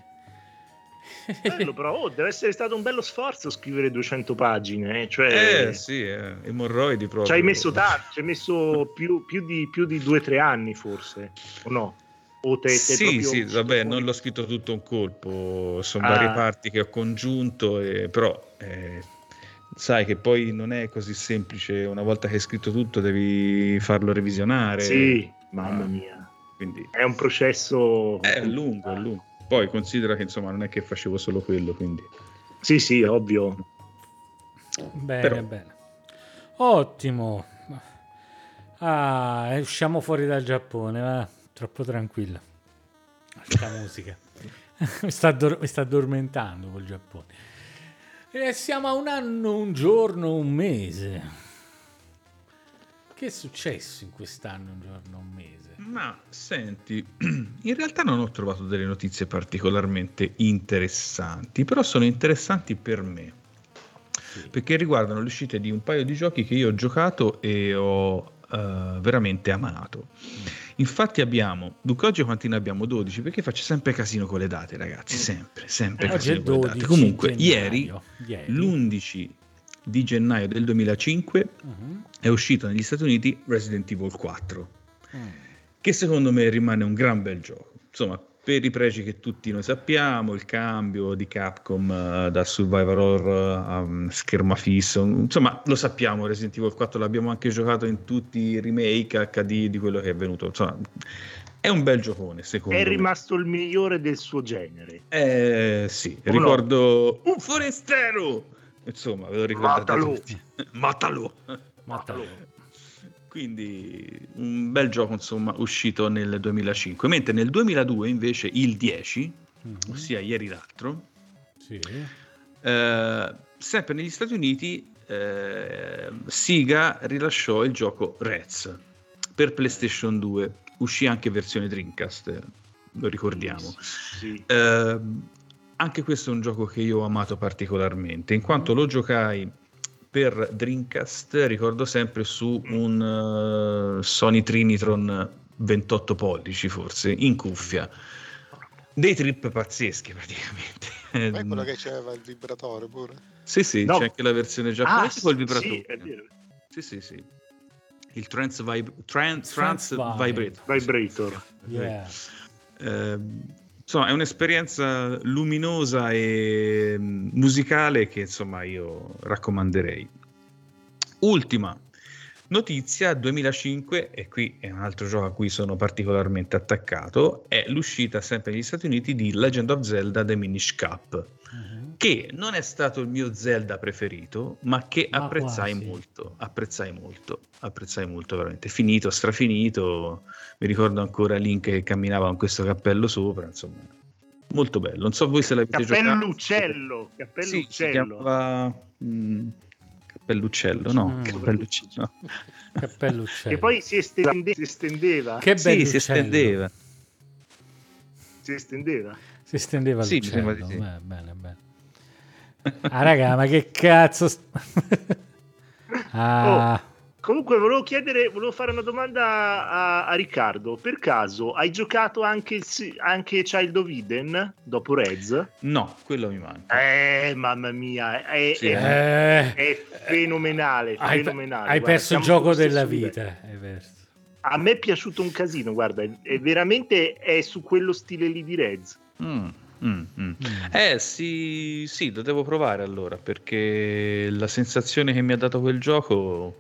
Bello, però oh, deve essere stato un bello sforzo scrivere 200 pagine. Eh? Cioè, eh sì, eh, emorroidi proprio. Ci hai messo tanto, ci hai messo più, più di, più di 2-3 anni forse, o no? O te, te sì, sì, vabbè, non l'ho scritto tutto un colpo, sono ah. varie parti che ho congiunto, e, però eh, sai che poi non è così semplice, una volta che hai scritto tutto devi farlo revisionare. Sì, mamma ah, mia. Quindi... È un processo... È lungo, è lungo. Poi considera che insomma non è che facevo solo quello, quindi... Sì, sì, ovvio. Bene, Però... bene. Ottimo. Ah, usciamo fuori dal Giappone, va. Troppo tranquilla. Questa musica. mi, sta addor- mi sta addormentando col Giappone. E siamo a un anno, un giorno, un mese. Che è successo in quest'anno, un giorno, un mese? Ma senti, in realtà non ho trovato delle notizie particolarmente interessanti, però sono interessanti per me. Sì. Perché riguardano l'uscita di un paio di giochi che io ho giocato e ho uh, veramente amato. Infatti abbiamo, Dunque oggi quanti ne abbiamo? 12, perché faccio sempre casino con le date ragazzi, mm. sempre, sempre eh, casino con le date. Comunque, ieri, ieri, l'11 di gennaio del 2005 uh-huh. Mhm. è uscito negli Stati Uniti Resident Evil 4, uh-huh. Mm. che secondo me rimane un gran bel gioco. Insomma, per i pregi che tutti noi sappiamo, il cambio di Capcom uh, da survivor horror a um, scherma fisso, insomma lo sappiamo, Resident Evil 4 l'abbiamo anche giocato in tutti i remake HD di quello che è venuto, insomma è un bel giocone secondo è me. È rimasto il migliore del suo genere. Eh sì, o ricordo no? un forestiero insomma, ve lo ricordate Matalo. tutti. Matalo. Matalo. Quindi un bel gioco, insomma, uscito nel 2005. Mentre nel 2002 invece il 10, mm-hmm. ossia ieri l'altro, sì. eh, sempre negli Stati Uniti eh, Siga rilasciò il gioco Rez per PlayStation 2. Uscì anche versione Dreamcast, lo ricordiamo. Sì. Eh, anche questo è un gioco che io ho amato particolarmente, in quanto lo giocai per Dreamcast, ricordo sempre su un uh, Sony Trinitron 28 pollici forse, in cuffia. Dei trip pazzeschi praticamente. Ma è quello che c'aveva il vibratore pure? Sì, sì, No. c'è anche la versione giapponese Ah, col vibratore. sì, è vero. Sì, sì, sì. Il Trans, vib- Trans, Trans trans Vibrator. Vibrator. Yeah. Ehm, insomma, è un'esperienza luminosa e mm, musicale che insomma io raccomanderei. Ultima notizia 2005, e qui è un altro gioco a cui sono particolarmente attaccato, è l'uscita sempre negli Stati Uniti di Legend of Zelda The Minish Cap, Mhm. Che non è stato il mio Zelda preferito, ma che Ma apprezzai quasi. molto, apprezzai molto, apprezzai molto veramente. Finito, strafinito, mi ricordo ancora Link che camminava con questo cappello sopra, insomma, molto bello. Non so voi se l'avete giocato. Cappelluccello. Sì, si Cappelluccello. chiamava mm, cappelluccello, no, Mm. cappelluccello, no. Cappelluccello. E poi si estende- si estendeva. che Sì, bello si estendeva. Si estendeva. Si estendeva Sì, mi l'uccello. sembra di sì. Beh, bene, bene. Ah, raga, ma che cazzo... st- ah, Comunque volevo chiedere, volevo fare una domanda a, a Riccardo. Per caso hai giocato anche, anche Child of Eden dopo Rez? No, quello mi manca. Eh, mamma mia, è, Sì, è- eh, è fenomenale. hai, fenomenale. hai guarda, perso il gioco della vita. livello. Hai perso. A me è piaciuto un casino, guarda, è, è veramente è su quello stile lì di Rez. Mm, mm, mm. Mm. Eh sì, sì, lo devo provare allora perché la sensazione che mi ha dato quel gioco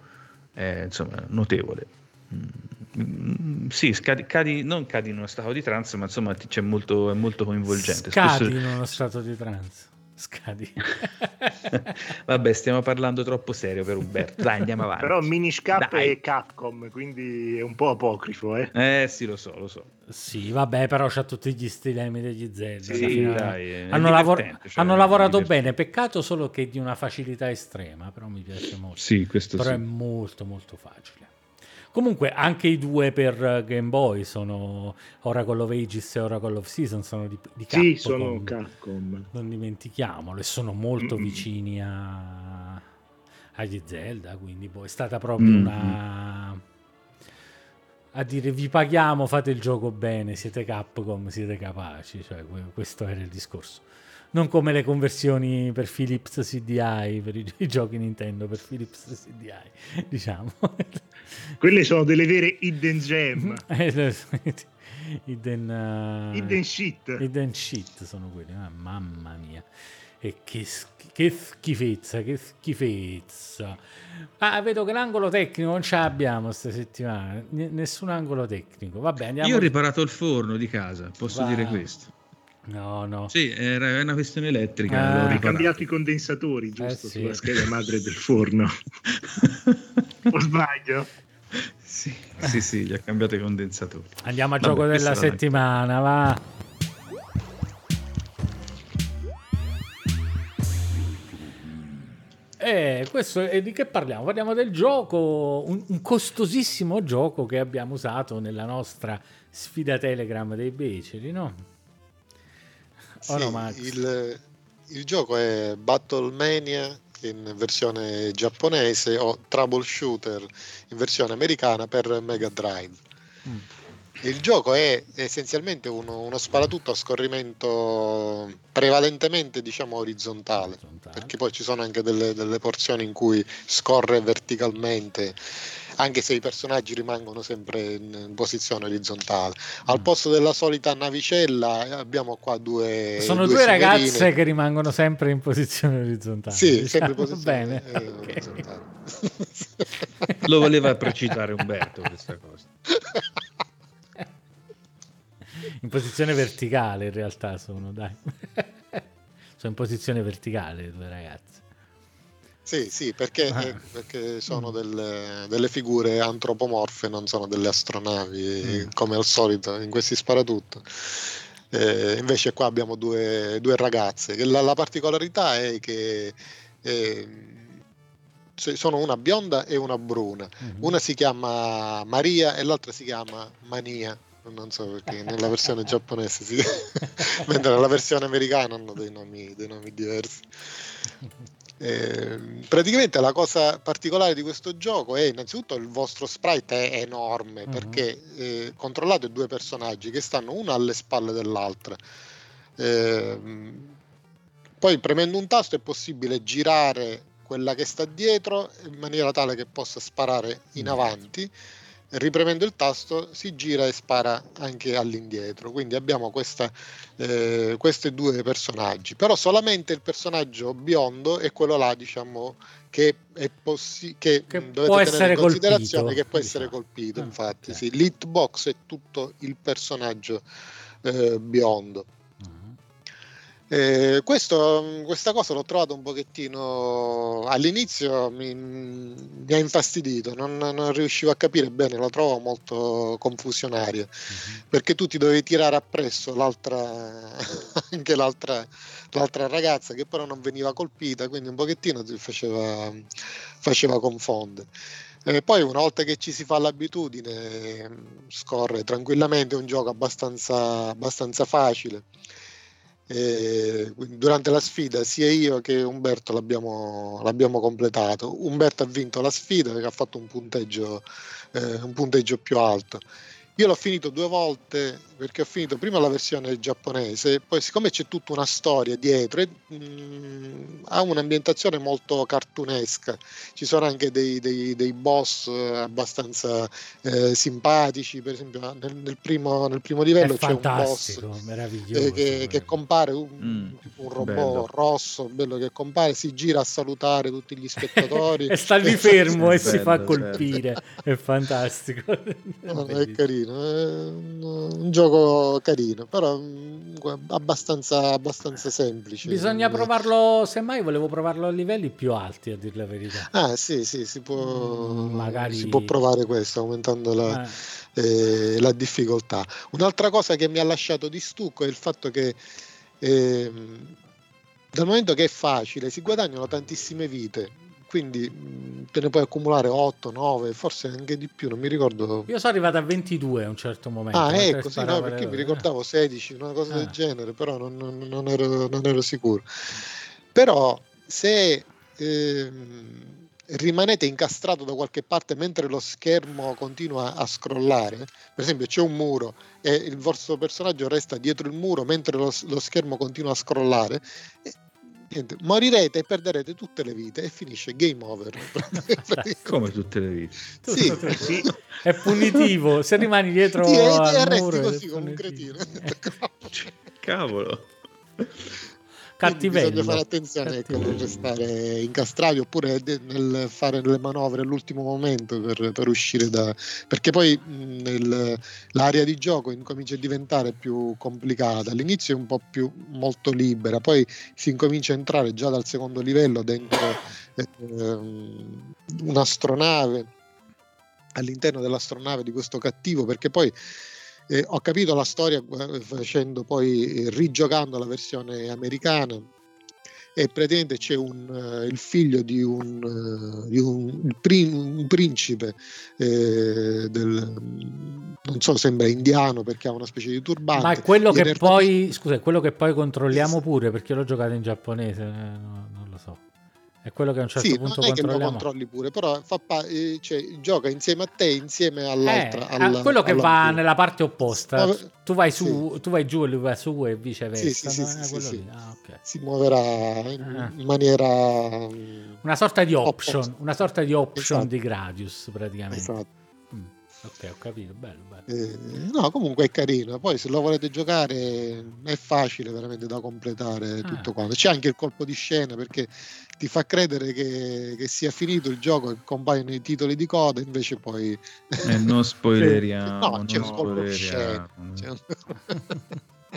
è insomma notevole. Mm, sì, scadi, cadi- non cadi in uno stato di trance, ma insomma c'è molto, è molto coinvolgente. Scadi Spesso- in uno stato di trance. Scadi. Vabbè, stiamo parlando troppo serio per Umberto. Dai, andiamo avanti. Però Minish Cap Dai. è Capcom, quindi è un po' apocrifo, eh. Eh sì, lo so, lo so. sì, vabbè, però c'ha tutti gli stilemi degli Zelda. Sì, dai, hanno, lavor- cioè, hanno lavorato bene, peccato solo che di una facilità estrema, però mi piace molto. Sì, questo però sì. è molto molto facile. Comunque anche i due per Game Boy sono Oracle of Ages e Oracle of Season sono di, di Sì, Capcom, sono Capcom. non dimentichiamolo e sono molto Mm-mm. vicini a, agli Zelda quindi poi è stata proprio Mm-mm. una a dire vi paghiamo fate il gioco bene siete Capcom siete capaci cioè que- questo era il discorso non come le conversioni per Philips CDI per i, i giochi Nintendo per Philips CDI diciamo Quelle sono delle vere hidden gem. Hidden, eh, hidden shit. Hidden shit sono quelli, ah, mamma mia. E che, che schifezza, che schifezza. Ah, vedo che l'angolo tecnico non ce l'abbiamo questa settimana. N- nessun angolo tecnico. Vabbè, andiamo. Io ho riparato il forno di casa, posso Va. dire questo. No, no. Sì, era è una questione elettrica. Ah. riparato. cambiato i condensatori, giusto? Eh, sì. Sulla scheda madre del forno. o sbaglio? sì, sì, sì, gli ha cambiato i condensatori. Andiamo al Vabbè, gioco della settimana, va. E questo e di che parliamo? Parliamo del gioco, un, un costosissimo gioco che abbiamo usato nella nostra sfida Telegram dei beceri, no? Sì, Oh no, il, il gioco è Battlemania in versione giapponese o Troubleshooter in versione americana per Mega Drive. Mm. Il gioco è essenzialmente uno, uno sparatutto a scorrimento prevalentemente diciamo orizzontale, Orizzontale. perché poi ci sono anche delle, delle porzioni in cui scorre verticalmente, anche se i personaggi rimangono sempre in posizione orizzontale. Al Mm. posto della solita navicella eh, abbiamo qua due... Sono due, ragazze signorine. che rimangono sempre in posizione orizzontale. Sì, diciamo. sempre in posizione Bene, eh, orizzontale. Lo voleva precitare Umberto questa cosa. in posizione verticale in realtà sono, dai. sono in posizione verticale le due ragazze. Sì, sì, perché, ah. eh, perché sono mm. delle, delle, figure antropomorfe, non sono delle astronavi, mm. come al solito in questi sparatutto. Eh, invece qua abbiamo due, due ragazze. La, la, particolarità è che eh, sono una bionda e una bruna. Mm-hmm. Una si chiama Maria e l'altra si chiama Mania. Non so perché nella versione giapponese si... mentre nella versione americana hanno dei nomi, dei nomi diversi. Eh, praticamente la cosa particolare di questo gioco è innanzitutto il vostro sprite è enorme uh-huh. perché eh, controllate due personaggi che stanno una alle spalle dell'altra. Eh, poi premendo un tasto è possibile girare quella che sta dietro in maniera tale che possa sparare in avanti ripremendo il tasto si gira e spara anche all'indietro. Quindi abbiamo questa, eh, questi due personaggi, però solamente il personaggio biondo è quello là, diciamo, che, è possi- che, che dovete tenere in considerazione colpito, che può essere diciamo. colpito. Ah, infatti, okay. sì, l'hitbox è tutto il personaggio eh, biondo. Eh, questo, questa cosa l'ho trovato un pochettino all'inizio mi, mi ha infastidito, non, non, riuscivo a capire bene, la trovo molto confusionaria mm-hmm. perché tu ti dovevi tirare appresso l'altra, anche l'altra, l'altra, ragazza che però non veniva colpita, quindi un pochettino ti faceva, faceva confondere. E poi una volta che ci si fa l'abitudine scorre tranquillamente, è un gioco abbastanza, abbastanza facile e durante la sfida sia io che Umberto l'abbiamo, l'abbiamo, completato. Umberto ha vinto la sfida perché ha fatto un punteggio, eh, un punteggio più alto. Io l'ho finito due volte perché ho finito prima la versione giapponese, poi siccome c'è tutta una storia dietro, e, mh, mm, ha un'ambientazione molto cartunesca, ci sono anche dei, dei, dei boss abbastanza eh, simpatici, per esempio nel, nel, primo, nel primo, livello È c'è un boss eh, che, che, compare, un, mm, un robot bello. rosso, bello che compare, si gira a salutare tutti gli spettatori. e sta lì fermo e bello, si fa colpire, è fantastico. No, è carino, è un gioco gioco carino, però mm, abbastanza, abbastanza semplice. Bisogna provarlo, semmai volevo provarlo a livelli più alti, a dire la verità. Ah sì, sì, si può, mm, Magari... si può provare questo aumentando la, eh. Eh, la, difficoltà. Un'altra cosa che mi ha lasciato di stucco è il fatto che... Eh, dal momento che è facile, si guadagnano tantissime vite quindi mm, te ne puoi accumulare 8, 9, forse anche di più, non mi ricordo. Io sono arrivato a 22 a un certo momento. Ah, ecco, sì, no, perché mi ricordavo 16, una cosa ah. del genere, però non, non, non, ero, non, ero, sicuro. Però se eh, rimanete incastrato da qualche parte mentre lo schermo continua a scrollare, per esempio c'è un muro e il vostro personaggio resta dietro il muro mentre lo, lo schermo continua a scrollare, niente, morirete e perderete tutte le vite e finisce game over. Come tutte le vite? Sì. sì. È punitivo, se rimani dietro sì, al muro così come un cretino. Cavolo cattivello. Bisogna fare attenzione ecco, non restare incastrati oppure nel fare le manovre all'ultimo momento per, per uscire da... perché poi nel, l'area di gioco incomincia a diventare più complicata. All'inizio è un po' più molto libera, poi si incomincia a entrare già dal secondo livello dentro eh, un'astronave all'interno dell'astronave di questo cattivo perché poi eh, ho capito la storia eh, facendo poi, eh, rigiocando la versione americana e praticamente c'è un, uh, il figlio di un, di un, un principe eh, del, non so sembra indiano perché ha una specie di turbante ma è quello che poi scusa quello che poi controlliamo pure perché l'ho giocato in giapponese no, no. È quello che a un certo sì, punto non è che lo controlli pure, però fa pa- eh, cioè, gioca insieme a te, insieme all'altra. Eh, alla, quello che va nella parte opposta. Ma, tu, vai su, sì. tu vai giù e lui va su e viceversa. Sì, sì, sì, sì ah, okay. Si muoverà in, ah. maniera... Una sorta di option, opposta. una sorta di option esatto. di Gradius praticamente. Esatto. Ok, ho capito, bello, bello. Eh, no, comunque è carino. Poi se lo volete giocare è facile veramente da completare ah. tutto quanto. C'è anche il colpo di scena perché ti fa credere che, che sia finito il gioco e compaiono i titoli di coda, invece poi... Eh, non spoileriamo. no, c'è un scena.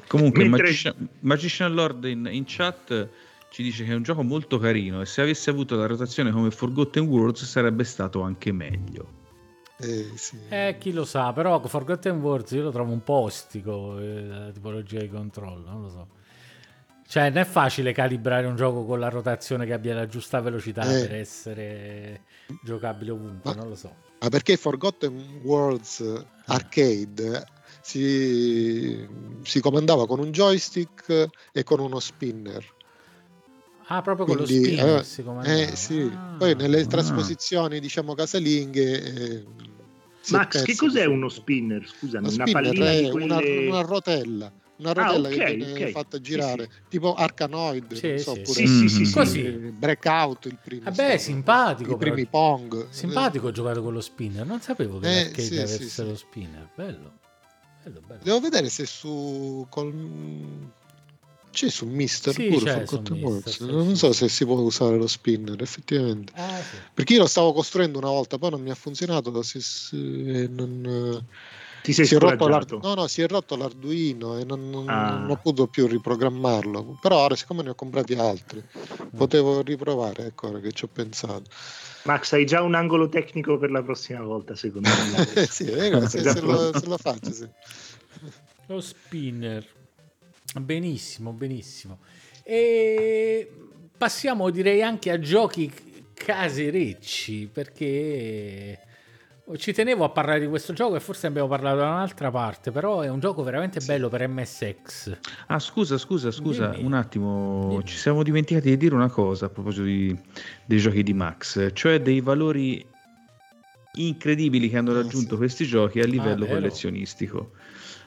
Comunque, Mentre... Magician, Magician Lord in, in chat ci dice che è un gioco molto carino e se avesse avuto la rotazione come Forgotten Worlds sarebbe stato anche meglio. Eh, sì. eh, chi lo sa, però Forgotten Worlds io lo trovo un po' ostico eh, la tipologia di controllo, non lo so. Cioè, non è facile calibrare un gioco con la rotazione che abbia la giusta velocità eh. per essere giocabile ovunque, ma, non lo so. Ma perché Forgotten Worlds Arcade si, si comandava con un joystick e con uno spinner. Ah, proprio con Quindi, lo spinner eh, si comandava. Eh, sì. Ah, Poi nelle ah. trasposizioni, diciamo, casalinghe... Eh, Max, che cos'è uno spinner? Scusa, una pallina è quelle... una, una rotella una rotella ah, okay, che viene okay. fatta girare, sì, sì. tipo Arcanoid, sì, so, sì, sì, sì, sì, Così. Breakout il primo. Vabbè, simpatico. I primi Pong. Simpatico giocare con lo spinner, non sapevo che eh, l'arcade sì, avesse sì, lo spinner, bello. bello, bello. Devo vedere se su col... c'è su Mister sì, pure su Mister, sì, non so se si può usare lo spinner effettivamente ah, perché io lo stavo costruendo una volta poi non mi ha funzionato se, se non ti sei si è rotto no, no, si è rotto l'Arduino e non, non, ah. non, ho potuto più riprogrammarlo. Però ora, siccome ne ho comprati altri, potevo riprovare. Ecco ora che ci ho pensato. Max, hai già un angolo tecnico per la prossima volta, secondo me. sì, ecco, se, se, lo, se, lo, faccio, sì. Lo spinner. Benissimo, benissimo. E passiamo direi anche a giochi caserecci, perché ci tenevo a parlare di questo gioco e forse abbiamo parlato da un'altra parte, però è un gioco veramente sì. bello per MSX. Ah, scusa, scusa, scusa, Dimmi. un attimo, Dimmi. ci siamo dimenticati di dire una cosa a proposito di, dei giochi di Max, cioè dei valori incredibili che hanno ah, raggiunto ah, sì. questi giochi a livello ah, collezionistico.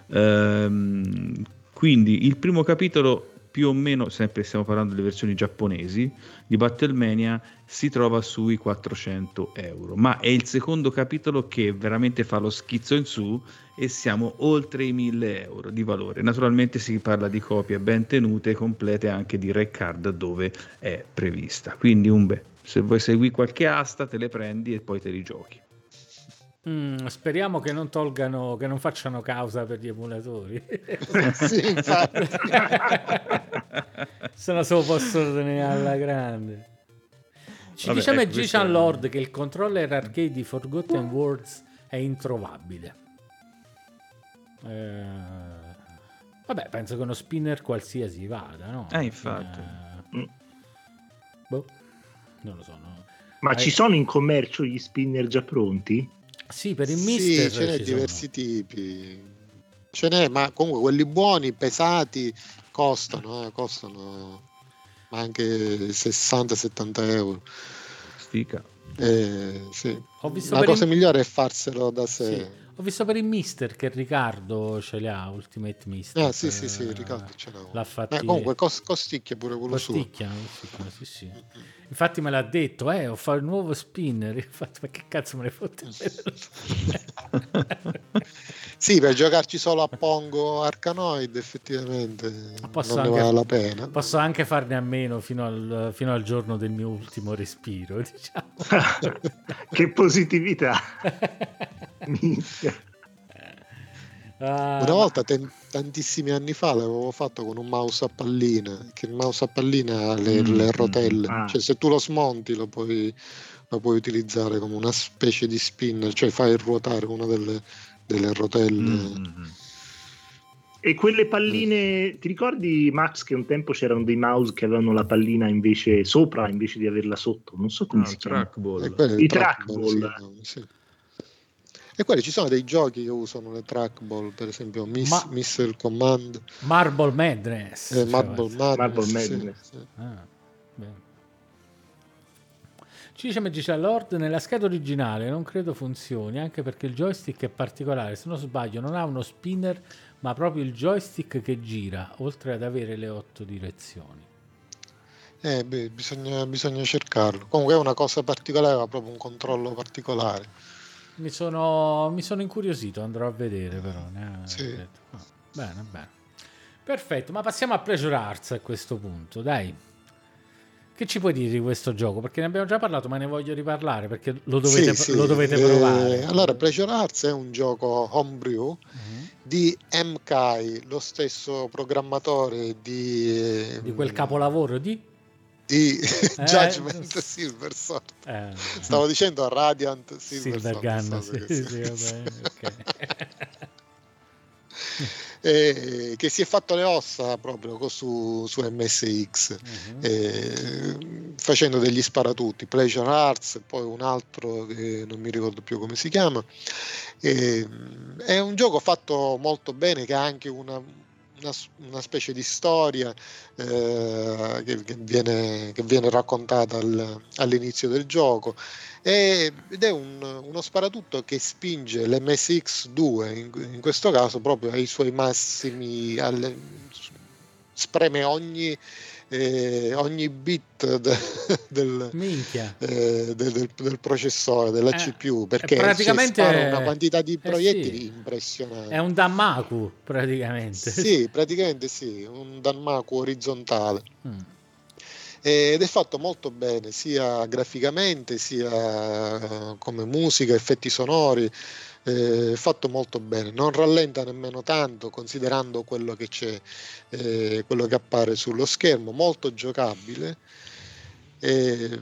Ehm, quindi il primo capitolo più o meno, sempre stiamo parlando delle versioni giapponesi, di Battlemania si trova sui 400 euro. Ma è il secondo capitolo che veramente fa lo schizzo in su e siamo oltre i 1000 euro di valore. Naturalmente si parla di copie ben tenute complete anche di Record dove è prevista. Quindi un se vuoi segui qualche asta te le prendi e poi te li giochi. Mm, speriamo che non tolgano, che non facciano causa per gli emulatori. sì, infatti. Se no se lo posso tenere alla grande. Ci Vabbè, dice ecco, Magician Lord che il controller arcade di Forgotten Worlds è introvabile. Eh, vabbè, penso che uno spinner qualsiasi vada, no? Eh, infatti. Eh, boh, non lo so. No. Ma Hai... ci sono in commercio gli spinner già pronti? Sì, per il mister sì, ce n'è diversi sono. tipi. Ce n'è, ma comunque quelli buoni, pesati, costano, eh, costano anche 60-70 euro. Stica. Eh, sì. La cosa il... migliore è farselo da sé. Sì. Ho visto per il Mister che Riccardo ce l'ha, Ultimate Mister. Ah, sì, sì, sì, Riccardo ce l'ha. L'ha fatto. Eh, comunque cos- costicchia pure quello costicchia, suo. Sì, sì. Infatti me l'ha detto, eh, ho fatto il nuovo spinner. Infatti, ma che cazzo me ne fotte? sì, per giocarci solo a Pongo Arcanoid effettivamente posso non anche, ne vale la pena. Posso anche farne a meno fino al, fino al giorno del mio ultimo respiro, diciamo. che positività. Ah, Una volta, ten- tantissimi anni fa, l'avevo fatto con un mouse a pallina, che il mouse a pallina ha le, mm, le rotelle, ah. cioè se tu lo smonti lo puoi, lo puoi, utilizzare come una specie di spinner, cioè fai ruotare una delle, delle rotelle. Mm. E quelle palline, ti ricordi Max che un tempo c'erano dei mouse che avevano la pallina invece sopra invece di averla sotto? Non so come no, si chiama. Trackball. I trackball. Sì, sì. E quelli ci sono dei giochi che usano le trackball, per esempio Miss, Ma- Missile Command, Marble Madness. Eh, Marble Madness. Marble Madness. Sì, sì. Ah, Ci dice Magical Lord, nella scheda originale non credo funzioni, anche perché il joystick è particolare, se non sbaglio non ha uno spinner, ma proprio il joystick che gira, oltre ad avere le otto direzioni. Eh, beh, bisogna, bisogna cercarlo. Comunque è una cosa particolare, ha proprio un controllo particolare. Mi sono, mi sono incuriosito, andrò a vedere però. Sì. Bene, bene. Perfetto, ma passiamo a Pleasure Arts a questo punto, dai. Che ci puoi dire di questo gioco? Perché ne abbiamo già parlato, ma ne voglio riparlare perché lo dovete, sì, lo dovete provare. Eh, allora, Pleasure Arts è un gioco homebrew uh-huh. di MKai, lo stesso programmatore di... Di quel capolavoro di? Di eh, Judgment Silverson. Eh. Stavo dicendo Radiant Silver Gun. Sì, sì, sì, okay. eh, che si è fatto le ossa proprio su, su MSX uh-huh. Mhm. eh, facendo degli sparatutti Pleasure Arts poi un altro che non mi ricordo più come si chiama eh, è un gioco fatto molto bene che ha anche una, una, una specie di storia eh, che, che, viene, che, viene, raccontata al, all'inizio del gioco. Ed è un, uno sparatutto che spinge l'MSX2 in, in, questo caso proprio ai suoi massimi alle, spreme ogni eh, ogni bit de, del, eh, del, del, del, processore, della eh, CPU, perché praticamente è una quantità di eh, proiettili sì. impressionante. È un Danmaku praticamente. Sì, praticamente sì, un Danmaku orizzontale. Mm. Ed è fatto molto bene, sia graficamente, sia come musica, effetti sonori eh, fatto molto bene, non rallenta nemmeno tanto considerando quello che c'è, eh, quello che appare sullo schermo, molto giocabile. Eh,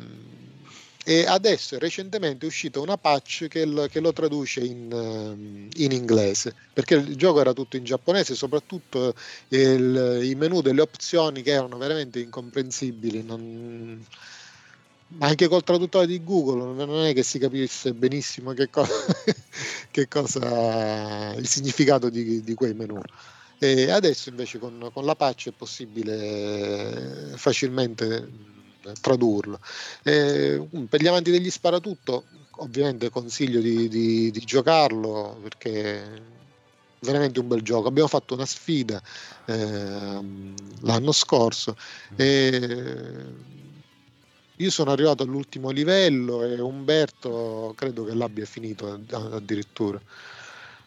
e adesso recentemente è uscita una patch che lo, che lo traduce in, in, inglese perché il gioco era tutto in giapponese soprattutto il, i menu delle opzioni che erano veramente incomprensibili. Non, anche col traduttore di Google non è che si capisse benissimo che, co- che cosa il significato di, di, quei menu. E adesso invece con, con la patch è possibile facilmente tradurlo. E, per gli amanti degli sparatutto, ovviamente consiglio di, di, di giocarlo perché veramente un bel gioco. Abbiamo fatto una sfida eh, l'anno scorso e io sono arrivato all'ultimo livello e Umberto credo che l'abbia finito addirittura.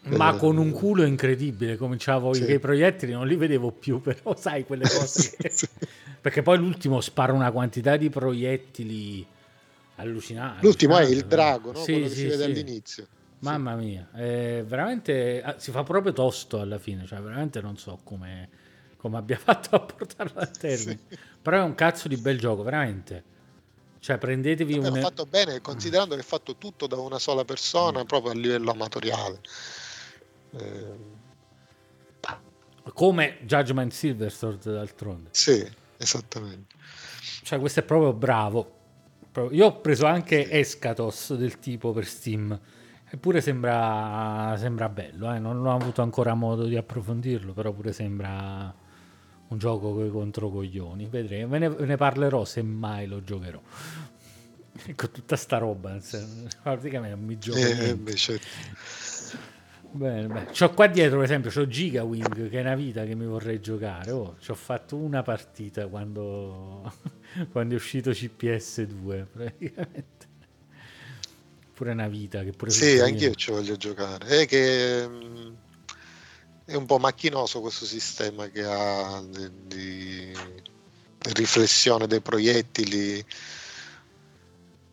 Ma eh, con un culo incredibile, cominciavo sì. i proiettili, non li vedevo più, però sai quelle cose. Che... sì. Perché poi l'ultimo spara una quantità di proiettili allucinanti. L'ultimo è il drago, no? Sì, quello che si vede all'inizio. Mamma mia, è veramente ah, si fa proprio tosto alla fine, cioè veramente non so come, come abbia fatto a portarlo a termine. Però è un cazzo di bel gioco, veramente. Cioè, prendetevi Vabbè, un. fatto bene, considerando che è fatto tutto da una sola persona, mm. proprio a livello amatoriale. Eh... Come Judgment Silverstone d'altronde. Sì, esattamente. Cioè, questo è proprio bravo. Io ho preso anche sì. Escatos del tipo per Steam. Eppure sembra, sembra bello, eh? non ho avuto ancora modo di approfondirlo, però pure sembra un gioco con i controcoglioni. Vedremo, ve ne, ne parlerò se mai lo giocherò. Con tutta sta roba, praticamente non mi gioco. Eh, beh, certo. Bene, bene. C'ho qua dietro, per esempio, c'ho Giga Wing, che è una vita che mi vorrei giocare. Oh, ci ho fatto una partita quando, quando è uscito CPS 2, praticamente. Pure una vita che pure Sì, anch'io ci voglio giocare. È che mm, è un po' macchinoso questo sistema che ha di, di riflessione dei proiettili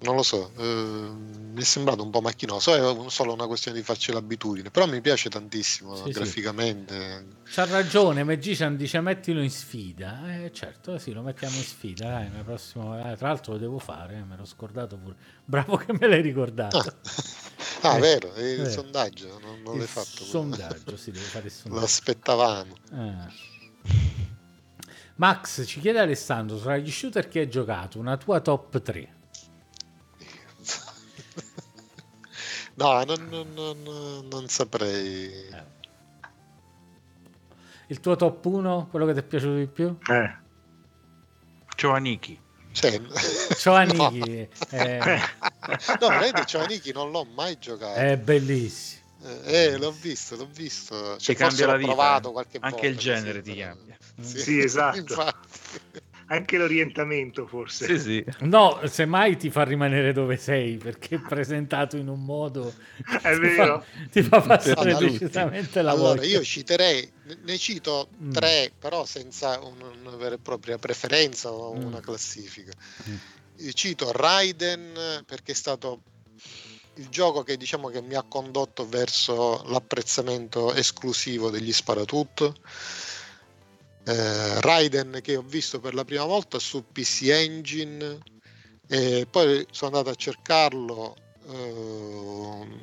non lo so, eh, mi è sembrato un po' macchinoso, è solo una questione di farci l'abitudine, però mi piace tantissimo sì, graficamente. Sì. C'ha ragione, Magician dice mettilo in sfida, eh, certo, sì, lo mettiamo in sfida, dai, prossimo... eh, tra l'altro lo devo fare, eh, me l'ho scordato pure, bravo che me l'hai ricordato. Ah, ah vero, il vero. sondaggio, non, non l'hai fatto. Il sondaggio, sì, devo fare il sondaggio. L'aspettavamo. Eh. Max ci chiede Alessandro, tra gli shooter che hai giocato, una tua top 3. No, non, non, non, non saprei. Eh. Il tuo top 1, quello che ti è piaciuto di più? Eh. Ciovaniki. Cioè, Ciovaniki. No, eh. no veramente Ciovaniki non l'ho mai giocato. È bellissimo. Eh, eh, l'ho visto, l'ho visto. Cioè, cambia la vita. Provato qualche Anche volta, il genere ti cambia. Sì, sì esatto. Anche l'orientamento forse. Sì, sì. No, semmai ti fa rimanere dove sei perché è presentato in un modo è vero. Fa, ti fa passare decisamente la allora, voglia. io citerei, ne cito mm. tre, però senza una vera e propria preferenza o mm. una classifica. Mm. Cito Raiden perché è stato il gioco che diciamo che mi ha condotto verso l'apprezzamento esclusivo degli sparatutto eh, Raiden che ho visto per la prima volta su PC Engine. E poi sono andato a cercarlo eh,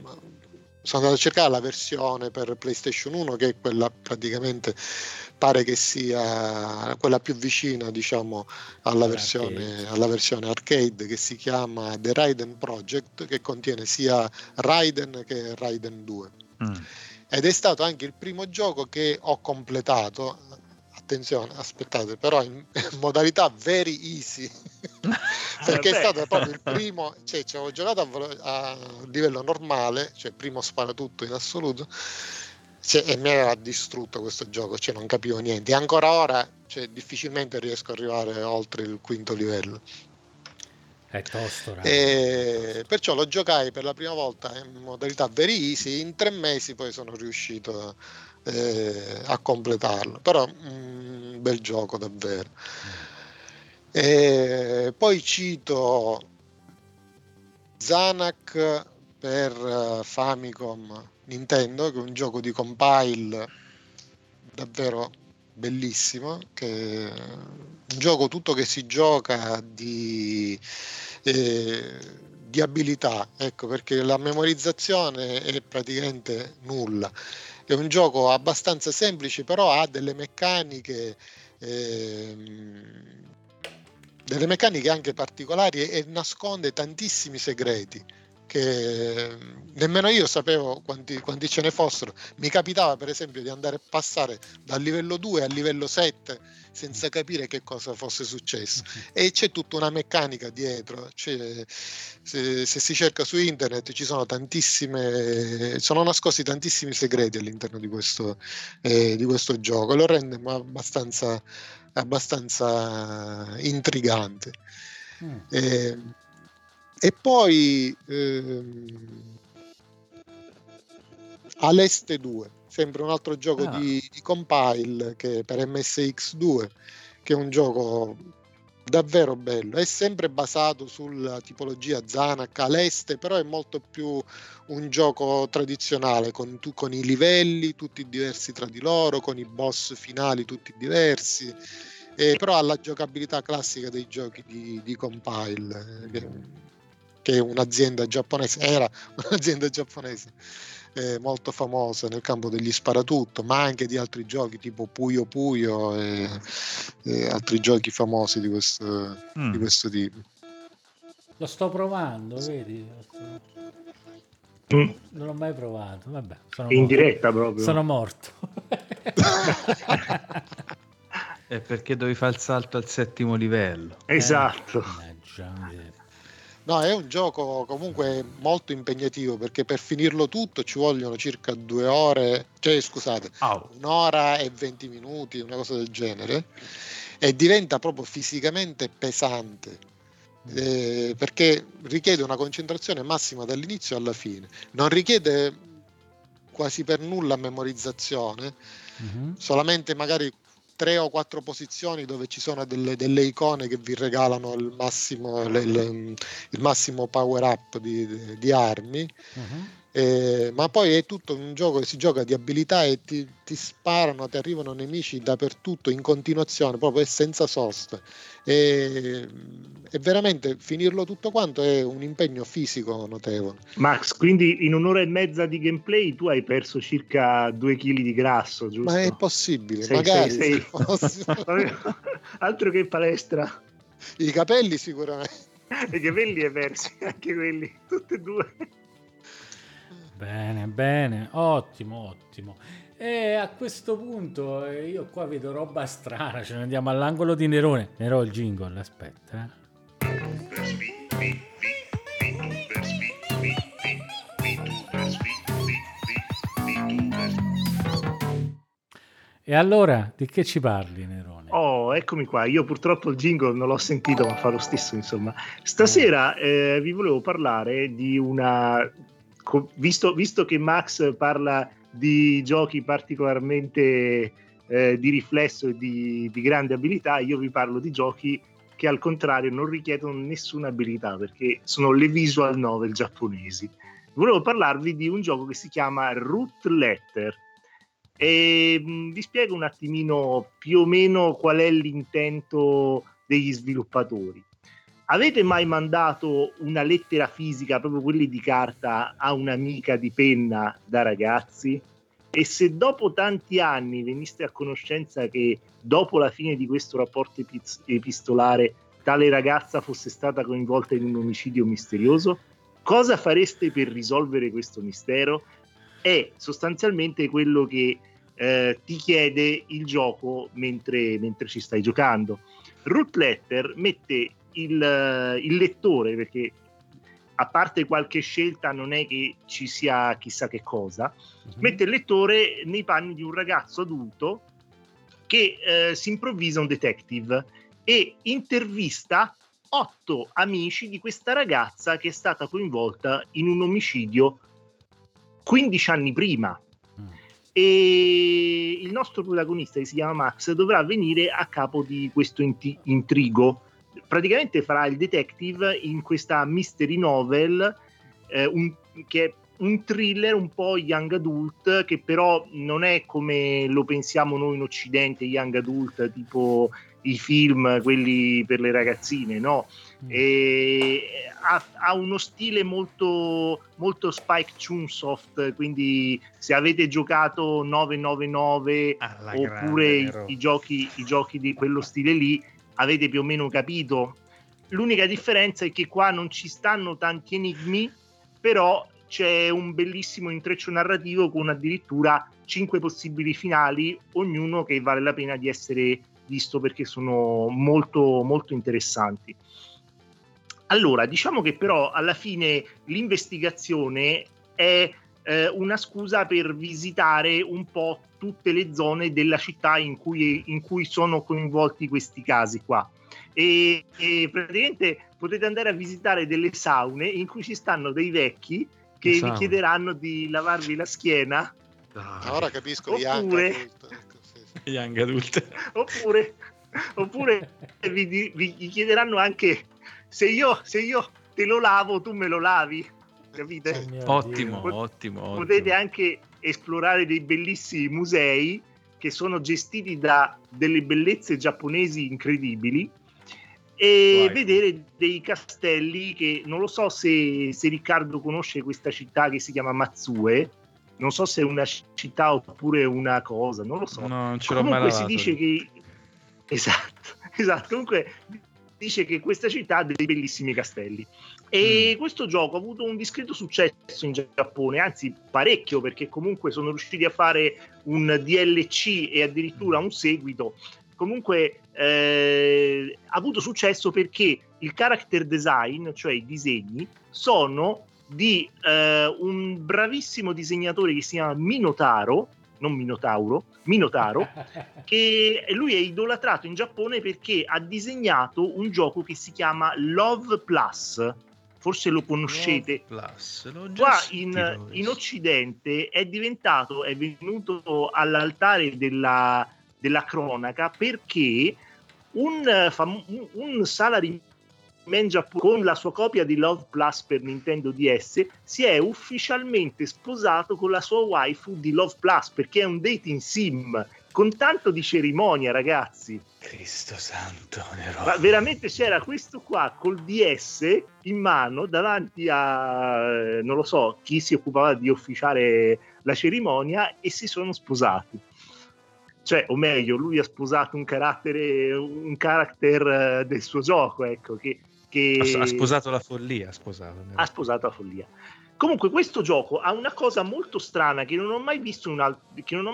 sono andato a cercare la versione per PlayStation 1 che è quella praticamente pare che sia quella più vicina diciamo alla versione, alla versione, arcade che si chiama The Raiden Project che contiene sia Raiden che Raiden 2 mm. ed è stato anche il primo gioco che ho completato attenzione, aspettate, però in, modalità very easy, perché è stato proprio il primo, cioè ci avevo giocato a, a, livello normale, cioè primo sparatutto in assoluto, cioè, e mi aveva distrutto questo gioco, cioè non capivo niente. E ancora ora cioè, difficilmente riesco ad arrivare oltre il quinto livello. È tosto, e perciò lo giocai per la prima volta in modalità very easy, in tre mesi poi sono riuscito a eh, a completarlo. Però un mm, bel gioco davvero. E poi cito Zanak per uh, Famicom Nintendo, che è un gioco di compile davvero bellissimo, che è un gioco tutto che si gioca di, eh, di abilità, ecco perché la memorizzazione è praticamente nulla è un gioco abbastanza semplice, però ha delle meccaniche. Ehm, delle meccaniche anche particolari e, e nasconde tantissimi segreti che nemmeno io sapevo quanti, quanti, ce ne fossero. Mi capitava per esempio di andare a passare dal livello 2 al livello 7 senza capire che cosa fosse successo. E c'è tutta una meccanica dietro. Cioè, se, se, si cerca su internet ci sono tantissime, sono nascosti tantissimi segreti all'interno di questo, eh, di questo gioco. Lo rende abbastanza, abbastanza intrigante. Mm. Eh, e poi ehm, Aleste 2, sempre un altro gioco ah. di, di, compile che per MSX2, che è un gioco davvero bello. È sempre basato sulla tipologia Zanac Aleste, però è molto più un gioco tradizionale con, tu, con i livelli tutti diversi tra di loro, con i boss finali tutti diversi. Eh, però ha la giocabilità classica dei giochi di, di compile. Eh, che è un'azienda giapponese, era un'azienda giapponese eh, molto famosa nel campo degli sparatutto, ma anche di altri giochi tipo Puyo Puyo e, e altri giochi famosi di questo, mm. di questo, tipo. Lo sto provando, vedi? Mm. Non l'ho mai provato, vabbè. Sono In morto. diretta proprio. Sono morto. È perché dovevi fare il salto al settimo livello. Esatto. Eh, No, è un gioco comunque molto impegnativo perché per finirlo tutto ci vogliono circa due ore, cioè scusate, oh. un'ora e venti minuti, una cosa del genere, e diventa proprio fisicamente pesante. Eh, perché richiede una concentrazione massima dall'inizio alla fine, non richiede quasi per nulla memorizzazione, mm-hmm. solamente magari tre o quattro posizioni dove ci sono delle, delle icone che vi regalano il massimo, le, le, il massimo power up di, di armi. Uh-huh. Eh, ma poi è tutto un gioco che si gioca di abilità e ti, ti sparano, ti arrivano nemici dappertutto in continuazione, proprio senza sosta. E, e, veramente finirlo tutto quanto è un impegno fisico notevole. Max, quindi in un'ora e mezza di gameplay tu hai perso circa due kg di grasso, giusto? Ma è possibile, sei, magari. Sei, sei. Altro che palestra. I capelli sicuramente. I capelli hai persi, anche quelli, tutti e due. Bene, bene, ottimo, ottimo. E a questo punto eh, io qua vedo roba strana, ce ne andiamo all'angolo di Nerone. Nerò il jingle, aspetta. E allora, di che ci parli, Nerone? Oh, eccomi qua. Io purtroppo il jingle non l'ho sentito, ma fa lo stesso, insomma. Stasera eh, vi volevo parlare di una... Visto, visto che Max parla di giochi particolarmente eh, di riflesso e di, di, grande abilità, io vi parlo di giochi che al contrario non richiedono nessuna abilità perché sono le visual novel giapponesi. Volevo parlarvi di un gioco che si chiama Root Letter. E mh, vi spiego un attimino più o meno qual è l'intento degli sviluppatori. Avete mai mandato una lettera fisica, proprio quelli di carta, a un'amica di penna da ragazzi? E se dopo tanti anni veniste a conoscenza che dopo la fine di questo rapporto epistolare tale ragazza fosse stata coinvolta in un omicidio misterioso, cosa fareste per risolvere questo mistero? È sostanzialmente quello che eh, ti chiede il gioco mentre, mentre ci stai giocando. Root Letter mette il, il lettore, perché a parte qualche scelta non è che ci sia chissà che cosa, uh-huh. mette il lettore nei panni di un ragazzo adulto che eh, si improvvisa un detective e intervista otto amici di questa ragazza che è stata coinvolta in un omicidio 15 anni prima. Mm. E il nostro protagonista, che si chiama Max, dovrà venire a capo di questo int- intrigo praticamente farà il detective in questa mystery novel eh, un, che è un thriller un po' young adult che però non è come lo pensiamo noi in occidente young adult tipo i film quelli per le ragazzine no mm. ha, ha, uno stile molto molto Spike Chunsoft quindi se avete giocato 999 Alla oppure grande, i, i, giochi, i giochi di quello stile lì avete più o meno capito. L'unica differenza è che qua non ci stanno tanti enigmi, però c'è un bellissimo intreccio narrativo con addirittura cinque possibili finali, ognuno che vale la pena di essere visto perché sono molto molto interessanti. Allora, diciamo che però alla fine l'investigazione è eh, una scusa per visitare un po' tutte le zone della città in cui, in cui sono coinvolti questi casi qua. E, e, praticamente potete andare a visitare delle saune in cui ci stanno dei vecchi che vi chiederanno di lavarvi la schiena. Dai. Ora capisco oppure, young adult. oppure, oppure vi, vi, chiederanno anche se io, se io te lo lavo, tu me lo lavi capite? Oh ottimo, Pot- ottimo, Potete ottimo. anche esplorare dei bellissimi musei che sono gestiti da delle bellezze giapponesi incredibili e Vai. vedere dei castelli che non lo so se, se, Riccardo conosce questa città che si chiama Matsue non so se è una città oppure una cosa non lo so. No, non ce l'ho comunque mai si dice che esatto, esatto. Comunque dice che questa città ha dei bellissimi castelli e mm. questo gioco ha avuto un discreto successo in Giappone, anzi parecchio, perché comunque sono riusciti a fare un DLC e addirittura un seguito. Comunque eh, ha avuto successo perché il character design, cioè i disegni, sono di eh, un bravissimo disegnatore che si chiama Minotaro, non Minotauro, Minotaro, che lui è idolatrato in Giappone perché ha disegnato un gioco che si chiama Love Plus forse lo conoscete. Plus, Qua in, in, Occidente è diventato, è venuto all'altare della, della cronaca perché un, fam- un salary con la sua copia di Love Plus per Nintendo DS si è ufficialmente sposato con la sua waifu di Love Plus perché è un dating sim con tanto di cerimonia ragazzi Cristo santo, Nero. Ma veramente c'era questo qua col DS in mano davanti a, non lo so, chi si occupava di ufficiare la cerimonia e si sono sposati. Cioè, o meglio, lui ha sposato un carattere, un character eh, del suo gioco, ecco, che, che... Ha sposato la follia, ha sposato. Ha sposato la follia. Comunque questo gioco ha una cosa molto strana che non ho mai visto in, al-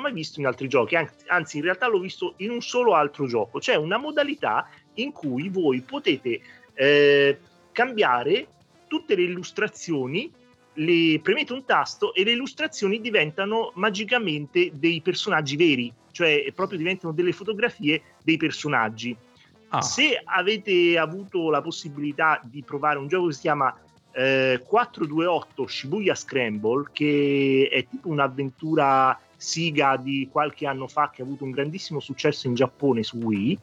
mai visto in altri giochi, anzi in realtà l'ho visto in un solo altro gioco, c'è una modalità in cui voi potete eh, cambiare tutte le illustrazioni, le, premete un tasto e le illustrazioni diventano magicamente dei personaggi veri, cioè proprio diventano delle fotografie dei personaggi. Ah. Se avete avuto la possibilità di provare un gioco che si chiama 428 eh, Shibuya Scramble, che è tipo un'avventura siga di qualche anno fa che ha avuto un grandissimo successo in Giappone su Wii.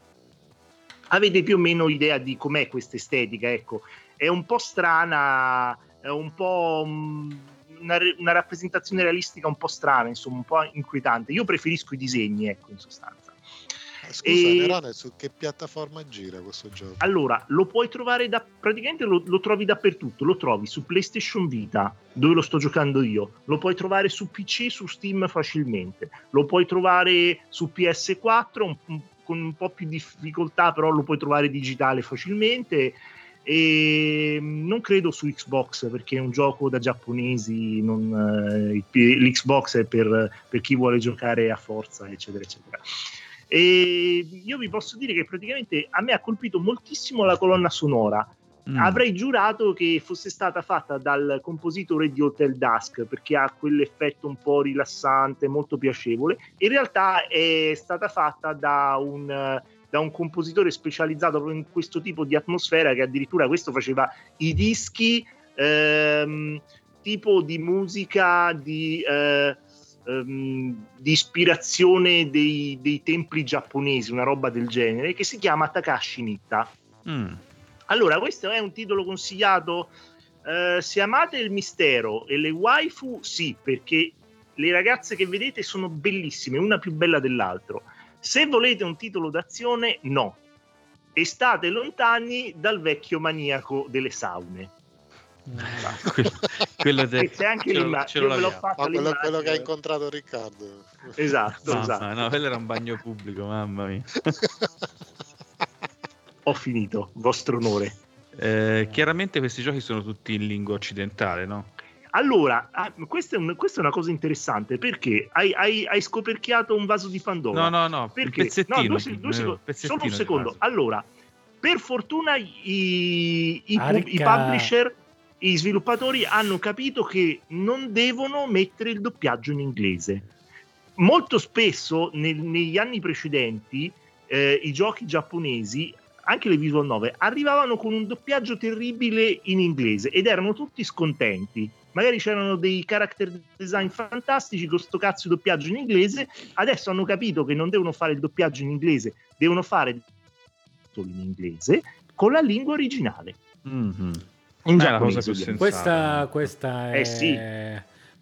Avete più o meno idea di com'è questa estetica, ecco. È un po' strana, è un po' mm, una, una, rappresentazione realistica un po' strana, insomma, un po' inquietante. Io preferisco i disegni, ecco, in sostanza. Scusa, e... Nerone, su che piattaforma gira questo gioco? Allora, lo puoi trovare da praticamente lo, lo, trovi dappertutto. Lo trovi su PlayStation Vita, dove lo sto giocando io. Lo puoi trovare su PC, su Steam facilmente. Lo puoi trovare su PS4 un, un, con un po' più difficoltà, però lo puoi trovare digitale facilmente e non credo su Xbox perché è un gioco da giapponesi non, eh, l'Xbox è per, per, chi vuole giocare a forza eccetera eccetera e io vi posso dire che praticamente a me ha colpito moltissimo la colonna sonora mm. avrei giurato che fosse stata fatta dal compositore di Hotel Dusk perché ha quell'effetto un po' rilassante molto piacevole in realtà è stata fatta da un da un compositore specializzato in questo tipo di atmosfera che addirittura questo faceva i dischi ehm, tipo di musica di, eh, ehm, di ispirazione dei, dei, templi giapponesi, una roba del genere, che si chiama Takashi Nitta. Mm. Allora, questo è un titolo consigliato. Eh, se amate il mistero e le waifu, sì, perché le ragazze che vedete sono bellissime, una più bella dell'altro. Se volete un titolo d'azione, no. E state lontani dal vecchio maniaco delle saune. Ah, quello, quello de... c'è anche l'immagine l'ho quello, quello, che ha incontrato Riccardo esatto, no, esatto. no, quello era un bagno pubblico mamma mia ho finito vostro onore eh, chiaramente questi giochi sono tutti in lingua occidentale no? Allora, ah, questa, è un, questa, è una cosa interessante perché hai, hai, hai, scoperchiato un vaso di Pandora. No, no, no, perché? No, due, due secondi, solo un secondo. Allora, per fortuna i, i, pu- i publisher, i sviluppatori hanno capito che non devono mettere il doppiaggio in inglese. Molto spesso nel, negli anni precedenti eh, i giochi giapponesi anche le visual 9 arrivavano con un doppiaggio terribile in inglese ed erano tutti scontenti magari c'erano dei character design fantastici con sto cazzo di doppiaggio in inglese, adesso hanno capito che non devono fare il doppiaggio in inglese, devono fare in inglese con la lingua originale. Mm-hmm. In giapponese. Questa, questa è... Eh sì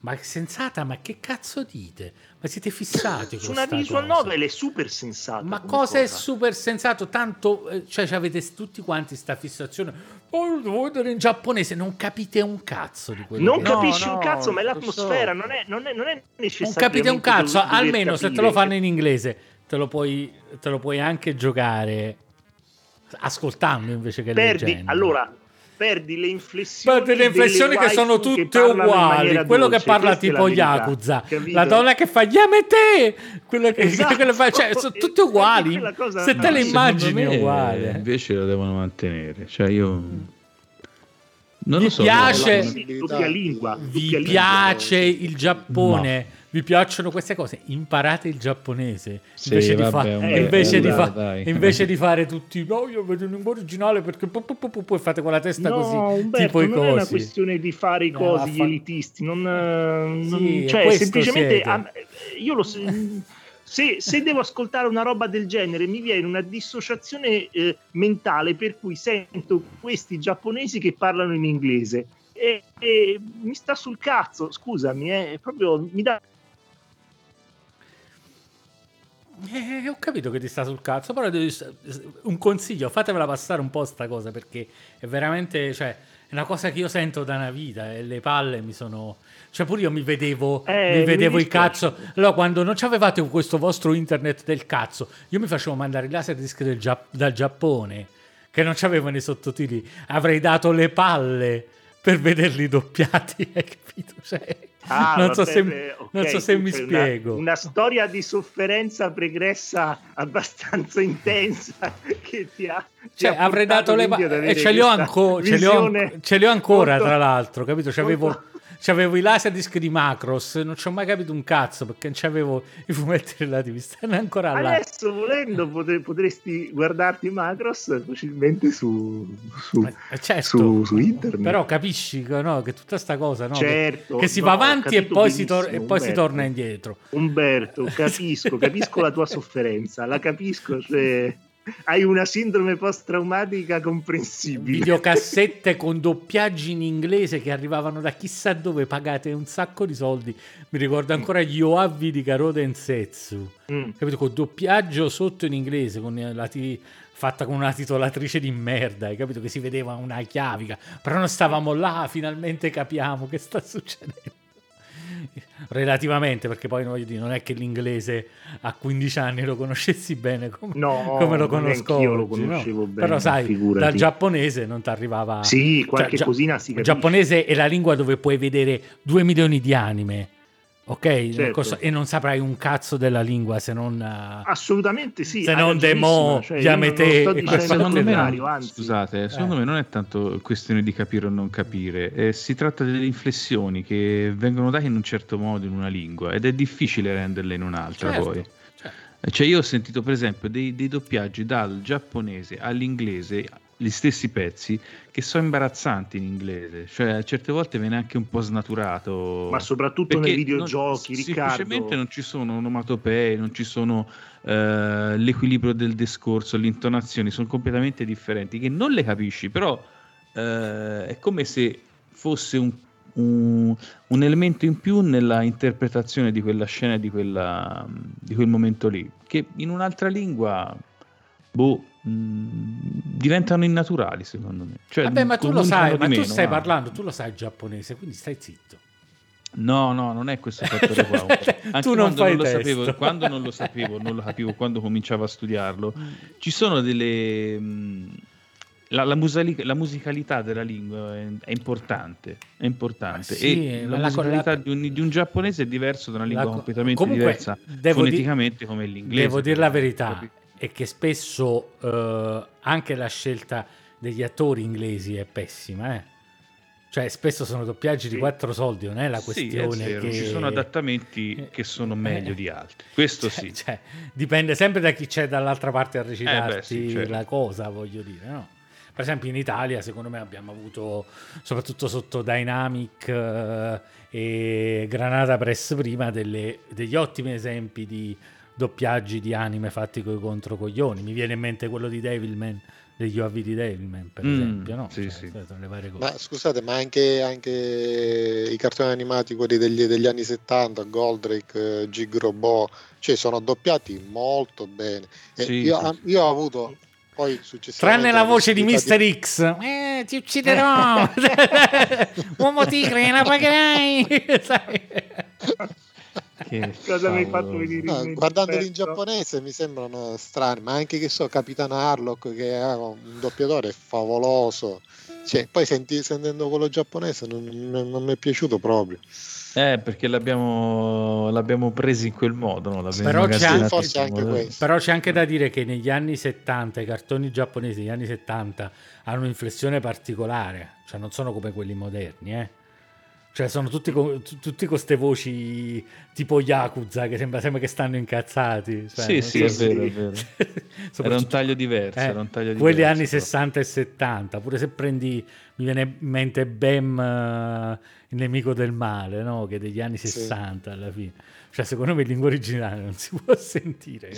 ma sensata, ma che cazzo dite? Ma siete fissati su una visual novel è super sensata. Ma cosa, cosa, è super sensato? Tanto, eh, cioè, avete tutti quanti sta fissazione. Oh, devo vedere in giapponese, non capite un cazzo di quello. Non che... capisci no, un cazzo, ma è l'atmosfera, so. non, è, non, è, non è necessario. Non capite un cazzo, almeno se te lo fanno in inglese, te lo puoi, te lo puoi anche giocare ascoltando invece che Perdi, leggendo. Allora, perdi le inflessioni, perdi le inflessioni che sono tutte che uguali. Quello dolce, che parla tipo Yakuza, capito? la donna che fa Yamete, quello che, esatto. quello fa, cioè, sono tutte uguali. Cosa... Se no, te le immagini è uguale. Invece la devono mantenere. Cioè io. Non lo so. Piace, lingua, vi piace il Giappone? No vi piacciono queste cose, imparate il giapponese sì, invece, vabbè, di, fa- eh, invece, di, fa- invece di, fare tutti no io vedo in lingua originale perché poi pu- pu- pu- fate con la testa no, così Umberto, tipo non i cosi. è una questione di fare i cosi no, gli elitisti non, non sì, cioè semplicemente a, io lo se, se, devo ascoltare una roba del genere mi viene una dissociazione eh, mentale per cui sento questi giapponesi che parlano in inglese. E, e mi sta sul cazzo scusami è proprio mi dà Eh, ho capito che ti sta sul cazzo, però un consiglio, fatevela passare un po' sta cosa perché è veramente, cioè, è una cosa che io sento da una vita e le palle mi sono... Cioè pure io mi vedevo, eh, mi vedevo mi il cazzo. Allora quando non avevate questo vostro internet del cazzo, io mi facevo mandare i laser disc Gia- dal Giappone, che non c'avevano i sottotitoli, avrei dato le palle per vederli doppiati, hai capito? Cioè, ah, non, so se, okay, non, so se, mi spiego. Una, storia di sofferenza pregressa abbastanza intensa che ti ha. Cioè, avrei dato le e ce li, ho anco, ce, li ho, ce li ho ancora, molto, tra l'altro, capito? C'avevo. Molto C'avevo i laserdisc di Macros, non ci ho mai capito un cazzo perché non c'avevo i fumetti relativi, stanno ancora là. Adesso volendo potresti guardarti Macros facilmente su, su, eh, certo, su, su internet. Però capisci no, che tutta sta cosa no, certo, che, che, si no, va avanti e poi, si, tor- e poi si, torna indietro. Umberto, capisco, capisco la tua sofferenza, la capisco, cioè Hai una sindrome post-traumatica comprensibile. Videocassette con doppiaggi in inglese che arrivavano da chissà dove, pagate un sacco di soldi. Mi ricordo ancora gli Oavi di Karoden Setsu, mm. capito? Con doppiaggio sotto in inglese, con la t- fatta con una titolatrice di merda, hai capito? Che si vedeva una chiavica, però non stavamo là, finalmente capiamo che sta succedendo relativamente, perché poi voglio dire, non è che l'inglese a 15 anni lo conoscessi bene come, no, come lo conosco io lo conoscevo no? bene. Però sai, figurati. dal giapponese non ti arrivava... Sì, qualche cioè, cosina si capisce. Il giapponese è la lingua dove puoi vedere 2 milioni di anime ok? Certo. E non saprai un cazzo della lingua se non... Uh, Assolutamente sì. Se non demo, cioè, Yamete... Secondo me, non, scusate, secondo eh. me non è tanto questione di capire o non capire, eh, si tratta delle inflessioni che vengono date in un certo modo in una lingua ed è difficile renderle in un'altra certo. poi. Certo. Cioè io ho sentito per esempio dei, dei doppiaggi dal giapponese all'inglese gli stessi pezzi che sono imbarazzanti in inglese, cioè certe volte viene anche un po' snaturato. Ma soprattutto nei videogiochi, non, Riccardo. Semplicemente non ci sono onomatopee, non ci sono eh, l'equilibrio del discorso, le intonazioni sono completamente differenti, che non le capisci, però eh, è come se fosse un, un, un, elemento in più nella interpretazione di quella scena, di, quella, di quel momento lì, che in un'altra lingua boh, diventano innaturali secondo me. Cioè, Vabbè, ma tu lo sai, ma meno, tu stai ma... parlando, tu lo sai giapponese, quindi stai zitto. No, no, non è questo fattore qua. Anche tu non fai non lo sapevo, quando non lo sapevo, non lo capivo quando cominciavo a studiarlo. Ci sono delle mh, mm, la, la, musali- la, musicalità della lingua è, è importante, è importante. Sì, e la, la musicalità di, un, di, un, giapponese è diverso da una lingua completamente diversa foneticamente di- come l'inglese. Devo dire la verità, e che spesso eh, anche la scelta degli attori inglesi è pessima, eh? Cioè, spesso sono doppiaggi sì. di quattro soldi, non è la questione sì, è che... Ci sono adattamenti eh, che sono meglio eh, di altri, questo cioè, sì. Cioè, dipende sempre da chi c'è dall'altra parte a recitarti eh beh, sì, certo. la cosa, voglio dire, no? Per esempio in Italia, secondo me, abbiamo avuto, soprattutto sotto Dynamic eh, e Granata Press prima, delle, degli ottimi esempi di doppiaggi di anime fatti con i controcoglioni. Mi viene in mente quello di Devilman, degli OAV di Devilman, per mm, esempio, no? Sì, cioè, sì. Ma scusate, ma anche, anche i cartoni animati, quelli degli, degli anni 70, Goldrake, Gig Robot, cioè sono doppiati molto bene. Sì, io, io ho avuto poi Tranne la voce di Mr. Di... X, eh, ti ucciderò, uomo tigre, la pagherai. Che Cosa mi hai fatto venire no, in Guardandoli in giapponese mi sembrano strani, ma anche che so, Capitano Harlock che è un doppiatore favoloso. Cioè, poi senti, sentendo quello giapponese non, non, mi è piaciuto proprio. Eh, perché l'abbiamo, l'abbiamo preso in quel modo. No? Però, c'è anche, anche però, c'è anche, da dire che negli anni 70 i cartoni giapponesi negli anni 70 hanno un'inflessione particolare, cioè non sono come quelli moderni, eh cioè, sono tutti con tutti queste voci tipo Yakuza che sembra sempre che stanno incazzati. Cioè, sì, sì, so, è vero, è vero. era un taglio diverso. Eh, un taglio quelli diverso, anni 60 e 70. Pure se prendi, mi viene in mente Bam, uh, il nemico del male, no? che è degli anni 60 sì. alla fine. Cioè, secondo me in lingua originale non si può sentire.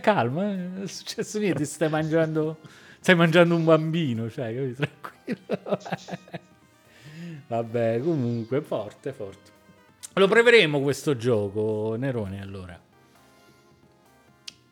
Calma, non è successo niente, stai mangiando stai mangiando un bambino, cioè, tranquillo. Vabbè, comunque, forte, forte. Lo proveremo questo gioco, Nerone, allora.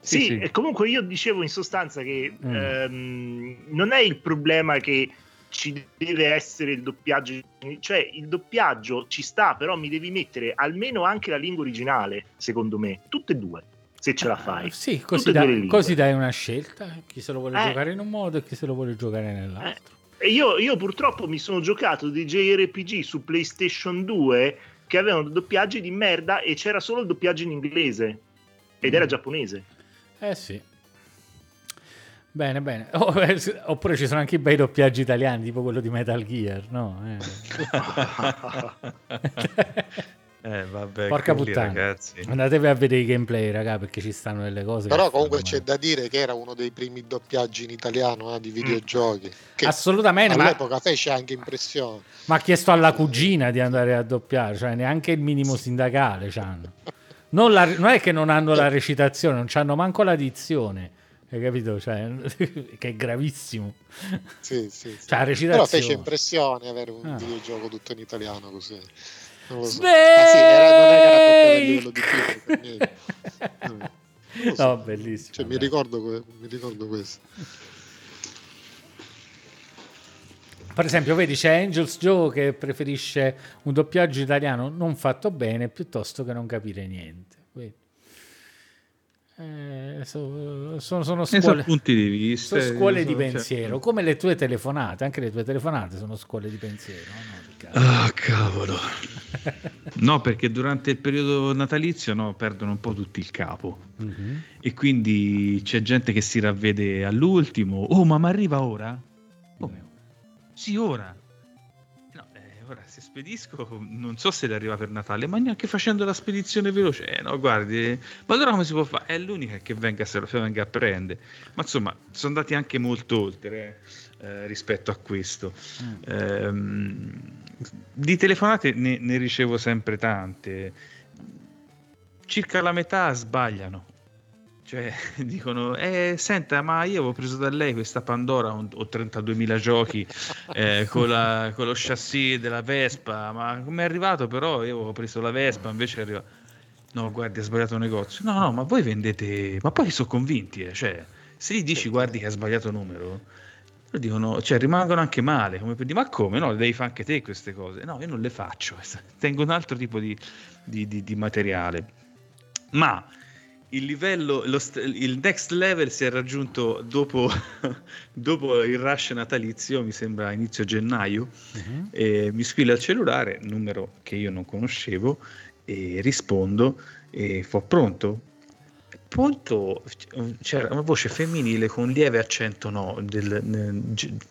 Sì, sì, sì. e comunque io dicevo in sostanza che mm. ehm, non è il problema che ci deve essere il doppiaggio, cioè il doppiaggio ci sta, però mi devi mettere almeno anche la lingua originale, secondo me, tutte e due se ce la fai. Uh, sì, così, dai, così dai, una scelta, chi se lo vuole eh. giocare in un modo e chi se lo vuole giocare nell'altro. Eh. Io, io, purtroppo mi sono giocato dei JRPG su PlayStation 2 che avevano doppiaggi di merda e c'era solo il doppiaggio in inglese ed mm. era giapponese. Eh sì. Bene, bene. Oh, eh, oppure ci sono anche i bei doppiaggi italiani, tipo quello di Metal Gear, no? Eh. Eh, vabbè, Porca puttana, ragazzi. Andatevi a vedere i gameplay, raga, perché ci stanno delle cose. Però comunque c'è da dire che era uno dei primi doppiaggi in italiano eh, di mm. videogiochi. Che Assolutamente. All'epoca ma... fece anche impressione. Ma ha chiesto alla cugina di andare a doppiare, cioè neanche il minimo sindacale c'hanno. Non, la, non, è che non hanno la recitazione, non hanno manco la dizione. Hai capito? Cioè, che è gravissimo. Sì, sì, sì. Cioè, Però fece impressione avere un ah. videogioco tutto in italiano così. Non lo so. Ah, sì, era, non era a livello di film. So. No, bellissimo. Cioè, mi, ricordo, mi ricordo questo. Per esempio, vedi, c'è Angels Joe che preferisce un doppiaggio italiano non fatto bene piuttosto che non capire niente. Eh, so, sono, sono, scuole, punti di vista, sono scuole di pensiero, certo. come le tue telefonate, anche le tue telefonate sono scuole di pensiero. No? Ah, cavolo. no, perché durante il periodo natalizio no, perdono un po' tutti il capo. Mm-hmm. E quindi c'è gente che si ravvede all'ultimo. Oh, ma mi arriva ora? Come? Sì, ora ora se spedisco non so se le arriva per Natale, ma neanche facendo la spedizione veloce, eh, no, guardi, ma allora come si può fare? È l'unica che venga, se lo venga a prendere. Ma insomma, sono andati anche molto oltre eh, eh, rispetto a questo. Mm. Eh, di telefonate ne, ne ricevo sempre tante, circa la metà sbagliano cioè, dicono, eh, senta, ma io avevo preso da lei questa Pandora, ho 32.000 giochi eh, con, la, con, lo chassis della Vespa, ma come è arrivato però? Io avevo preso la Vespa, invece è arrivato... No, guardi, ha sbagliato negozio. No, no, ma voi vendete... Ma poi sono convinti, eh. cioè, se gli dici guardi che ha sbagliato numero, dicono, cioè, rimangono anche male, come per dire, ma come? No, le devi fare anche te queste cose. No, io non le faccio, tengo un altro tipo di, di, di, di materiale. Ma il livello, lo, il next level si è raggiunto dopo, dopo, il rush natalizio, mi sembra inizio gennaio, uh-huh. e mi squilla il cellulare, numero che io non conoscevo, e rispondo e fo pronto? Pronto, c'era una voce femminile con lieve accento no, del, nel,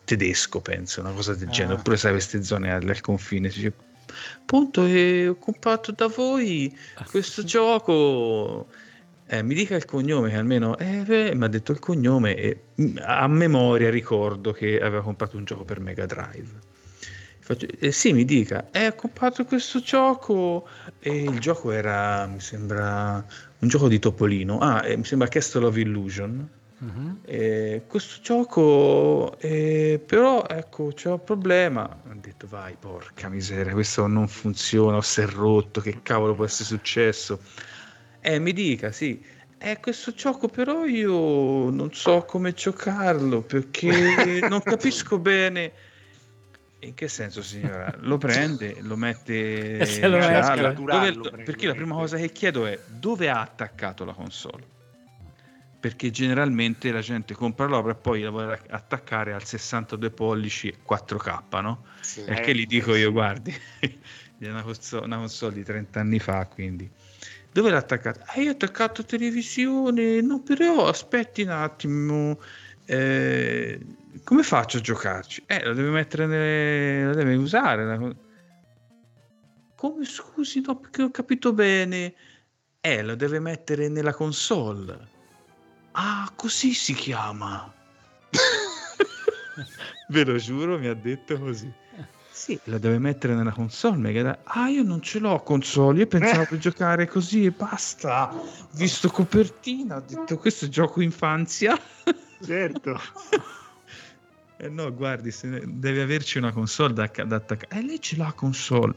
tedesco, penso, una cosa del ah. genere, oppure sai queste zone al, al confine, dice, pronto, e ho comprato da voi questo gioco eh, mi dica il cognome, che almeno eh, mi ha detto il cognome e mm, a memoria ricordo che aveva comprato un gioco per Mega Drive. Faccio, eh, sì, mi dica, eh, ho comprato questo gioco e il gioco era, mi sembra, un gioco di Topolino. Ah, eh, mi sembra Castle of Illusion. Uh-huh. questo gioco, eh, però ecco, c'è un problema. Ho detto, vai, porca miseria, questo non funziona, o si è rotto, che cavolo può essere successo? Eh, mi dica, sì. Eh, questo gioco però io non so come giocarlo perché non capisco bene. In che senso, signora? Lo prende, lo mette se lo in dove, perché la prima cosa che chiedo è dove ha attaccato la console? Perché generalmente la gente compra l'opera e poi la vuole attaccare al 62 pollici 4K, no? Sì, e che gli dico io, guardi, è una console, una console di 30 anni fa, quindi dove l'ha attaccata? Ah, io ho attaccato televisione. No, però aspetti un attimo. Eh, come faccio a giocarci? Eh, lo deve mettere nelle... lo deve usare. La... Come scusi, no, perché ho capito bene. Eh, lo deve mettere nella console. Ah, così si chiama. Ve lo giuro, mi ha detto così. Sì, la deve mettere nella console. Mega ah, io non ce l'ho console. Io pensavo per giocare così e basta. Visto copertina, ho detto questo gioco infanzia. Certo. eh no, guardi, deve averci una console da, da attaccare. Eh, lei ce l'ha console.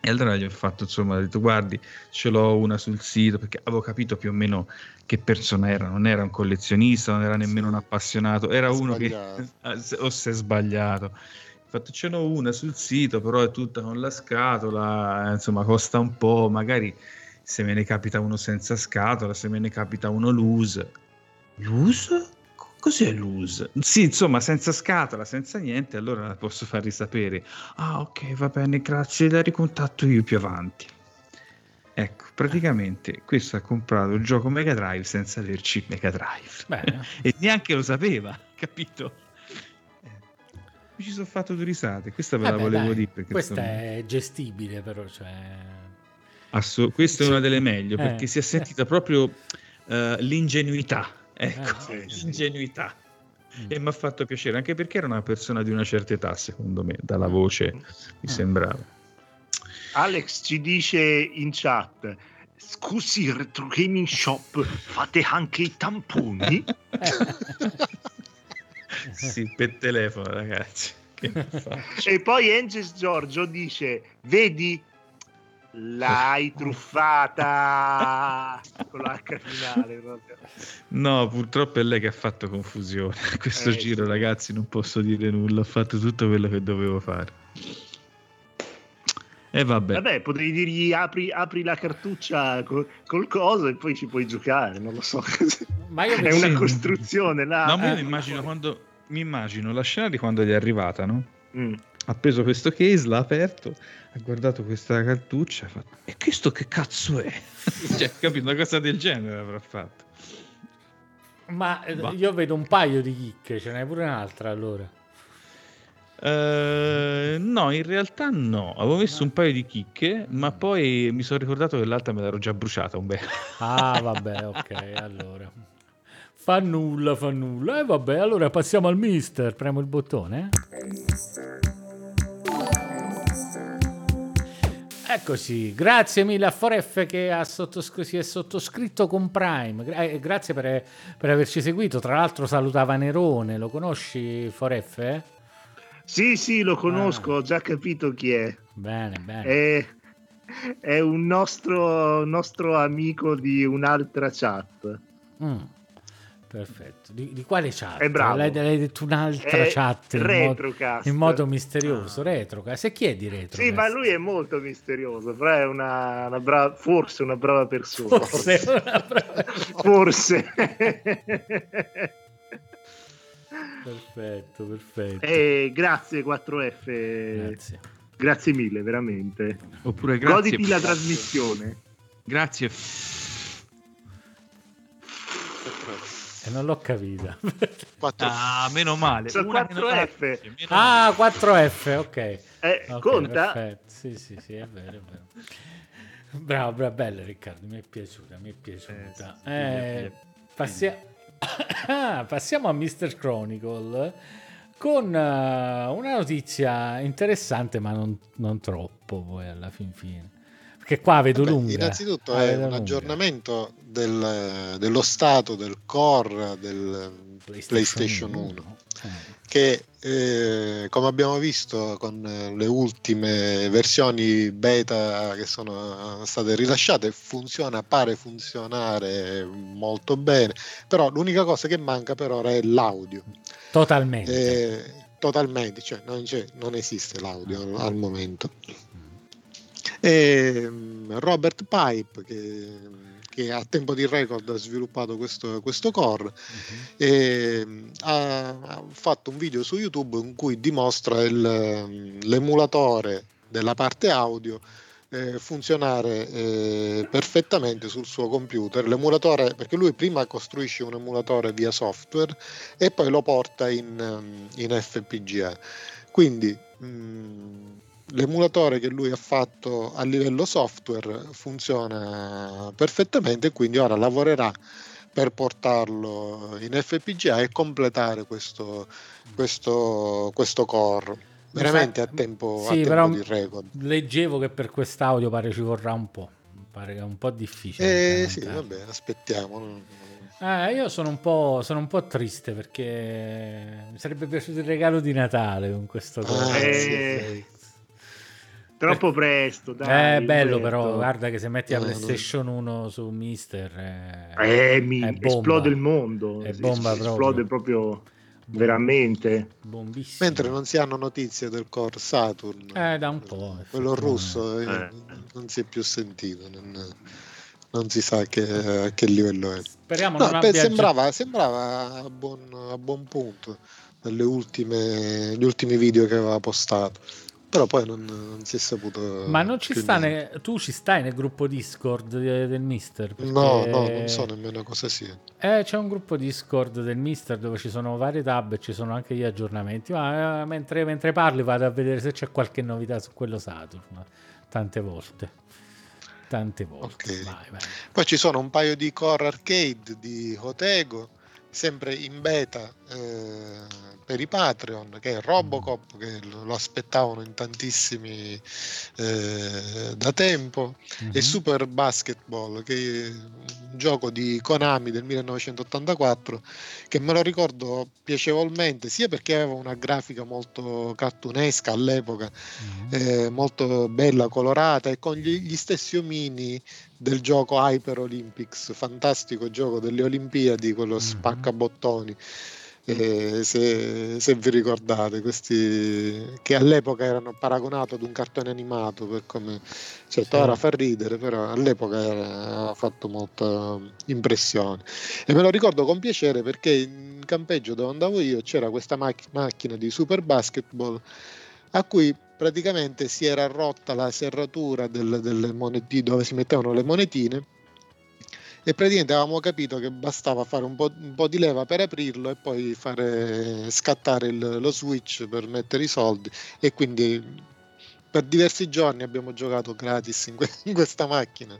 E allora gli ho fatto, insomma, ho detto, guardi, ce l'ho una sul sito, perché avevo capito più o meno che persona era, non era un collezionista, non era nemmeno un appassionato, era uno che o si è sbagliato. Infatti ce n'ho una sul sito, però è tutta con la scatola, insomma costa un po', magari se me ne capita uno senza scatola, se me ne capita uno loose. Loose? Cos'è loose? Sì, insomma, senza scatola, senza niente, allora la posso far risapere. Ah, ok, va bene, grazie, la ricontatto io più avanti. Ecco, praticamente questo ha comprato il gioco Mega Drive senza averci Mega Drive. e neanche lo sapeva, capito? mi ci sono fatto due risate. Questa ve Vabbè, la volevo dai, dire. Questa sono... è gestibile, però. Cioè... Assu- questa è una delle meglio eh. perché si è sentita proprio uh, l'ingenuità. Ecco, eh, sì, l'ingenuità. Sì. E mi ha fatto piacere anche perché era una persona di una certa età, secondo me, dalla voce mi mm. sembrava. Alex ci dice in chat scusi Retro Gaming Shop fate anche i tamponi? sì, per telefono ragazzi. e poi Angels Giorgio dice, vedi, l'hai truffata con l'H finale proprio. No, purtroppo è lei che ha fatto confusione. Questo eh, giro, sì. ragazzi, non posso dire nulla. Ho fatto tutto quello che dovevo fare. E vabbè. Vabbè, potrei dirgli apri, apri la cartuccia col, col, coso e poi ci puoi giocare, non lo so. Ma io è una costruzione là. No, io mi immagino, quando, mi immagino la scena di quando gli è arrivata, no? Mm. Ha preso questo case, l'ha aperto, ha guardato questa cartuccia e ha fatto, e questo che cazzo è? cioè, capito, una cosa del genere avrà fatto. Ma eh, bah. io vedo un paio di chicche, ce n'è pure un'altra allora. Uh, no, in realtà no. Avevo messo un paio di chicche, ma poi mi sono ricordato che l'altra me l'ero già bruciata un bel. Ah, vabbè, ok, allora. Fa nulla, fa nulla. E eh, vabbè, allora passiamo al mister. Premo il bottone. Eccoci, grazie mille a Foref che ha sottoscr- si è sottoscritto con Prime. Gra- eh, grazie per, per, averci seguito. Tra l'altro salutava Nerone, lo conosci Foref? Eh? Sì, sì, lo conosco, ah. ho già capito chi è. Bene, bene. È, è un nostro, nostro, amico di un'altra chat. Mm. Perfetto. Di, di, quale chat? È bravo. L'hai, l'hai detto un'altra è chat in modo, in modo, misterioso. Ah. Retrocast. E chi è di Retrocast? Sì, ma lui è molto misterioso. Però è una, una brava, forse una brava persona. Forse. Una brava... forse. perfetto, perfetto. Eh, grazie 4F. Grazie. Grazie mille, veramente. Oppure grazie. Goditi la trasmissione. Grazie. E non l'ho capita. 4... Ah, meno male. Sono 4F. Meno ah, 4F, ok. Eh, okay conta? Perfetto. Sì, sì, sì, è vero, è vero. Bravo, bravo, bella Riccardo, mi è piaciuta, mi è piaciuta. Eh, eh, passia... passiamo a Mr. Chronicle con uh, una notizia interessante, ma non, non troppo poi alla fin fine che qua vedo Vabbè, lunga. Innanzitutto ah, è un lunga. aggiornamento del, dello stato del core del PlayStation, PlayStation 1, 1 eh. che eh, come abbiamo visto con le ultime versioni beta che sono state rilasciate funziona, pare funzionare molto bene, però l'unica cosa che manca per ora è l'audio. Totalmente. Eh, totalmente, cioè non, non esiste l'audio al momento. E mm, Robert Pipe, che, che, a tempo di record ha sviluppato questo, questo core, uh-huh. e, mm, ha, ha, fatto un video su YouTube in cui dimostra il, mm, l'emulatore della parte audio eh, funzionare eh, perfettamente sul suo computer. L'emulatore, perché lui prima costruisce un emulatore via software e poi lo porta in, in FPGA. Quindi mh, l'emulatore che lui ha fatto a livello software funziona perfettamente e quindi ora lavorerà per portarlo in FPGA e completare questo, questo, questo core veramente a tempo, sì, a tempo di record. Leggevo che per quest'audio pare ci vorrà un po', pare che è un po' difficile. Eh, sì, vabbè, aspettiamo. Eh, io sono un, po', sono un po' triste perché mi sarebbe piaciuto il regalo di Natale con questo ah, eh, sì. Troppo presto, dai. È bello però, guarda che se metti la PlayStation 1 su Mister... È, eh, mi, esplode il mondo. È bomba proprio. Esplode proprio veramente. Bombissimo. Mentre non si hanno notizie del core Saturn. Eh, da un po'. Quello russo eh. eh. non si è più sentito. Non, non si sa che, a che livello è. Speriamo no, beh, sembrava, sembrava a, buon, a buon punto negli ultimi video che aveva postato però poi non, non, si è saputo. Ma non ci sta ne... tu ci stai nel gruppo Discord del Mister? Perché... No, no, non so nemmeno cosa sia. Eh, c'è un gruppo Discord del Mister dove ci sono varie tab e ci sono anche gli aggiornamenti. Ma eh, mentre, mentre, parli vado a vedere se c'è qualche novità su quello Saturn. Tante volte. Tante volte. Okay. Vai, vai. Poi ci sono un paio di core arcade di Hotego sempre in beta eh, per i Patreon, che è Robocop, che lo aspettavano in tantissimi eh, da tempo, mm-hmm. e Super Basketball, che è un gioco di Konami del 1984, che me lo ricordo piacevolmente, sia perché aveva una grafica molto cartunesca all'epoca, mm-hmm. eh, molto bella, colorata, e con gli, gli stessi omini del gioco Hyper Olympics, fantastico gioco delle Olimpiadi, quello mm-hmm. spaccabottoni eh, se, se, vi ricordate, questi che all'epoca erano paragonati ad un cartone animato, per come certo sì. ora fa ridere, però all'epoca era, ha fatto molta impressione. E me lo ricordo con piacere perché in campeggio dove andavo io c'era questa mac- macchina di super basketball a cui praticamente si era rotta la serratura del, delle monetine dove si mettevano le monetine e praticamente avevamo capito che bastava fare un po', un po di leva per aprirlo e poi fare scattare il, lo switch per mettere i soldi e quindi per diversi giorni abbiamo giocato gratis in, que- in questa macchina.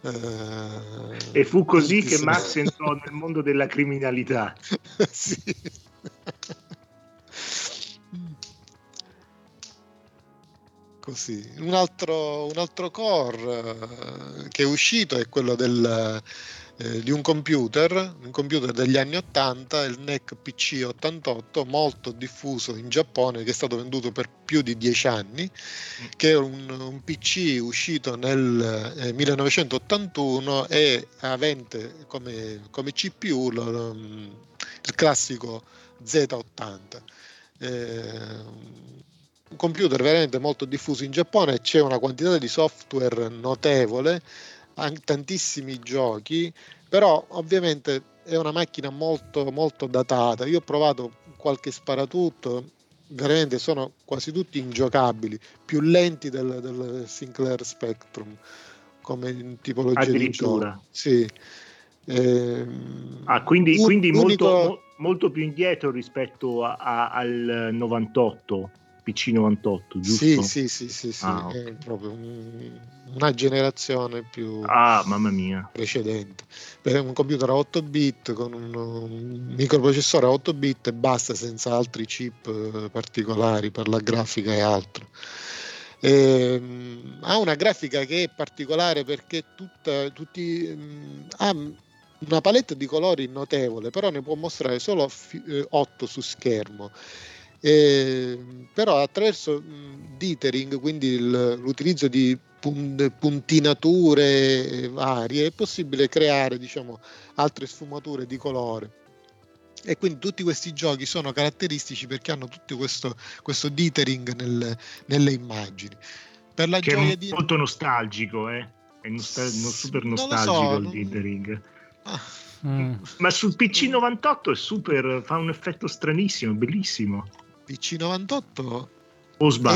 Uh, e fu così che Max entrò nel mondo della criminalità. sì. Così. Un altro, un altro core eh, che è uscito è quello del, eh, di un computer, un computer degli anni 80, il NEC PC 88, molto diffuso in Giappone, che è stato venduto per più di dieci anni, che è un, un PC uscito nel eh, 1981 e avente come, come CPU lo, il classico Z80. Eh, un computer veramente molto diffuso in Giappone, c'è una quantità di software notevole, tantissimi giochi, però ovviamente è una macchina molto molto datata. Io ho provato qualche sparatutto, veramente sono quasi tutti ingiocabili, più lenti del, del Sinclair Spectrum come tipologia di gioco. Sì. Eh, ah, quindi, un, quindi unico... molto, molto, più indietro rispetto a, a, al 98. PC98, giusto? Sì, sì, sì, sì, sì. Ah, okay. è proprio un, una generazione più ah, mamma mia. precedente. Per un computer a 8 bit con un, un microprocessore a 8 bit e basta senza altri chip eh, particolari per la grafica e altro. Eh, ha una grafica che è particolare perché tutta, tutti, mh, mm, ha una palette di colori notevole, però ne può mostrare solo 8 eh, su schermo eh, però attraverso dithering, quindi il, l'utilizzo di puntinature varie, è possibile creare diciamo, altre sfumature di colore. E quindi tutti questi giochi sono caratteristici perché hanno tutto questo, questo dithering nel, nelle immagini. Per la che gioia è di... molto nostalgico, eh? è nostal- super nostalgico so, il dithering. Ah. Mm. Ma sul PC 98 è super, fa un effetto stranissimo, bellissimo. PC98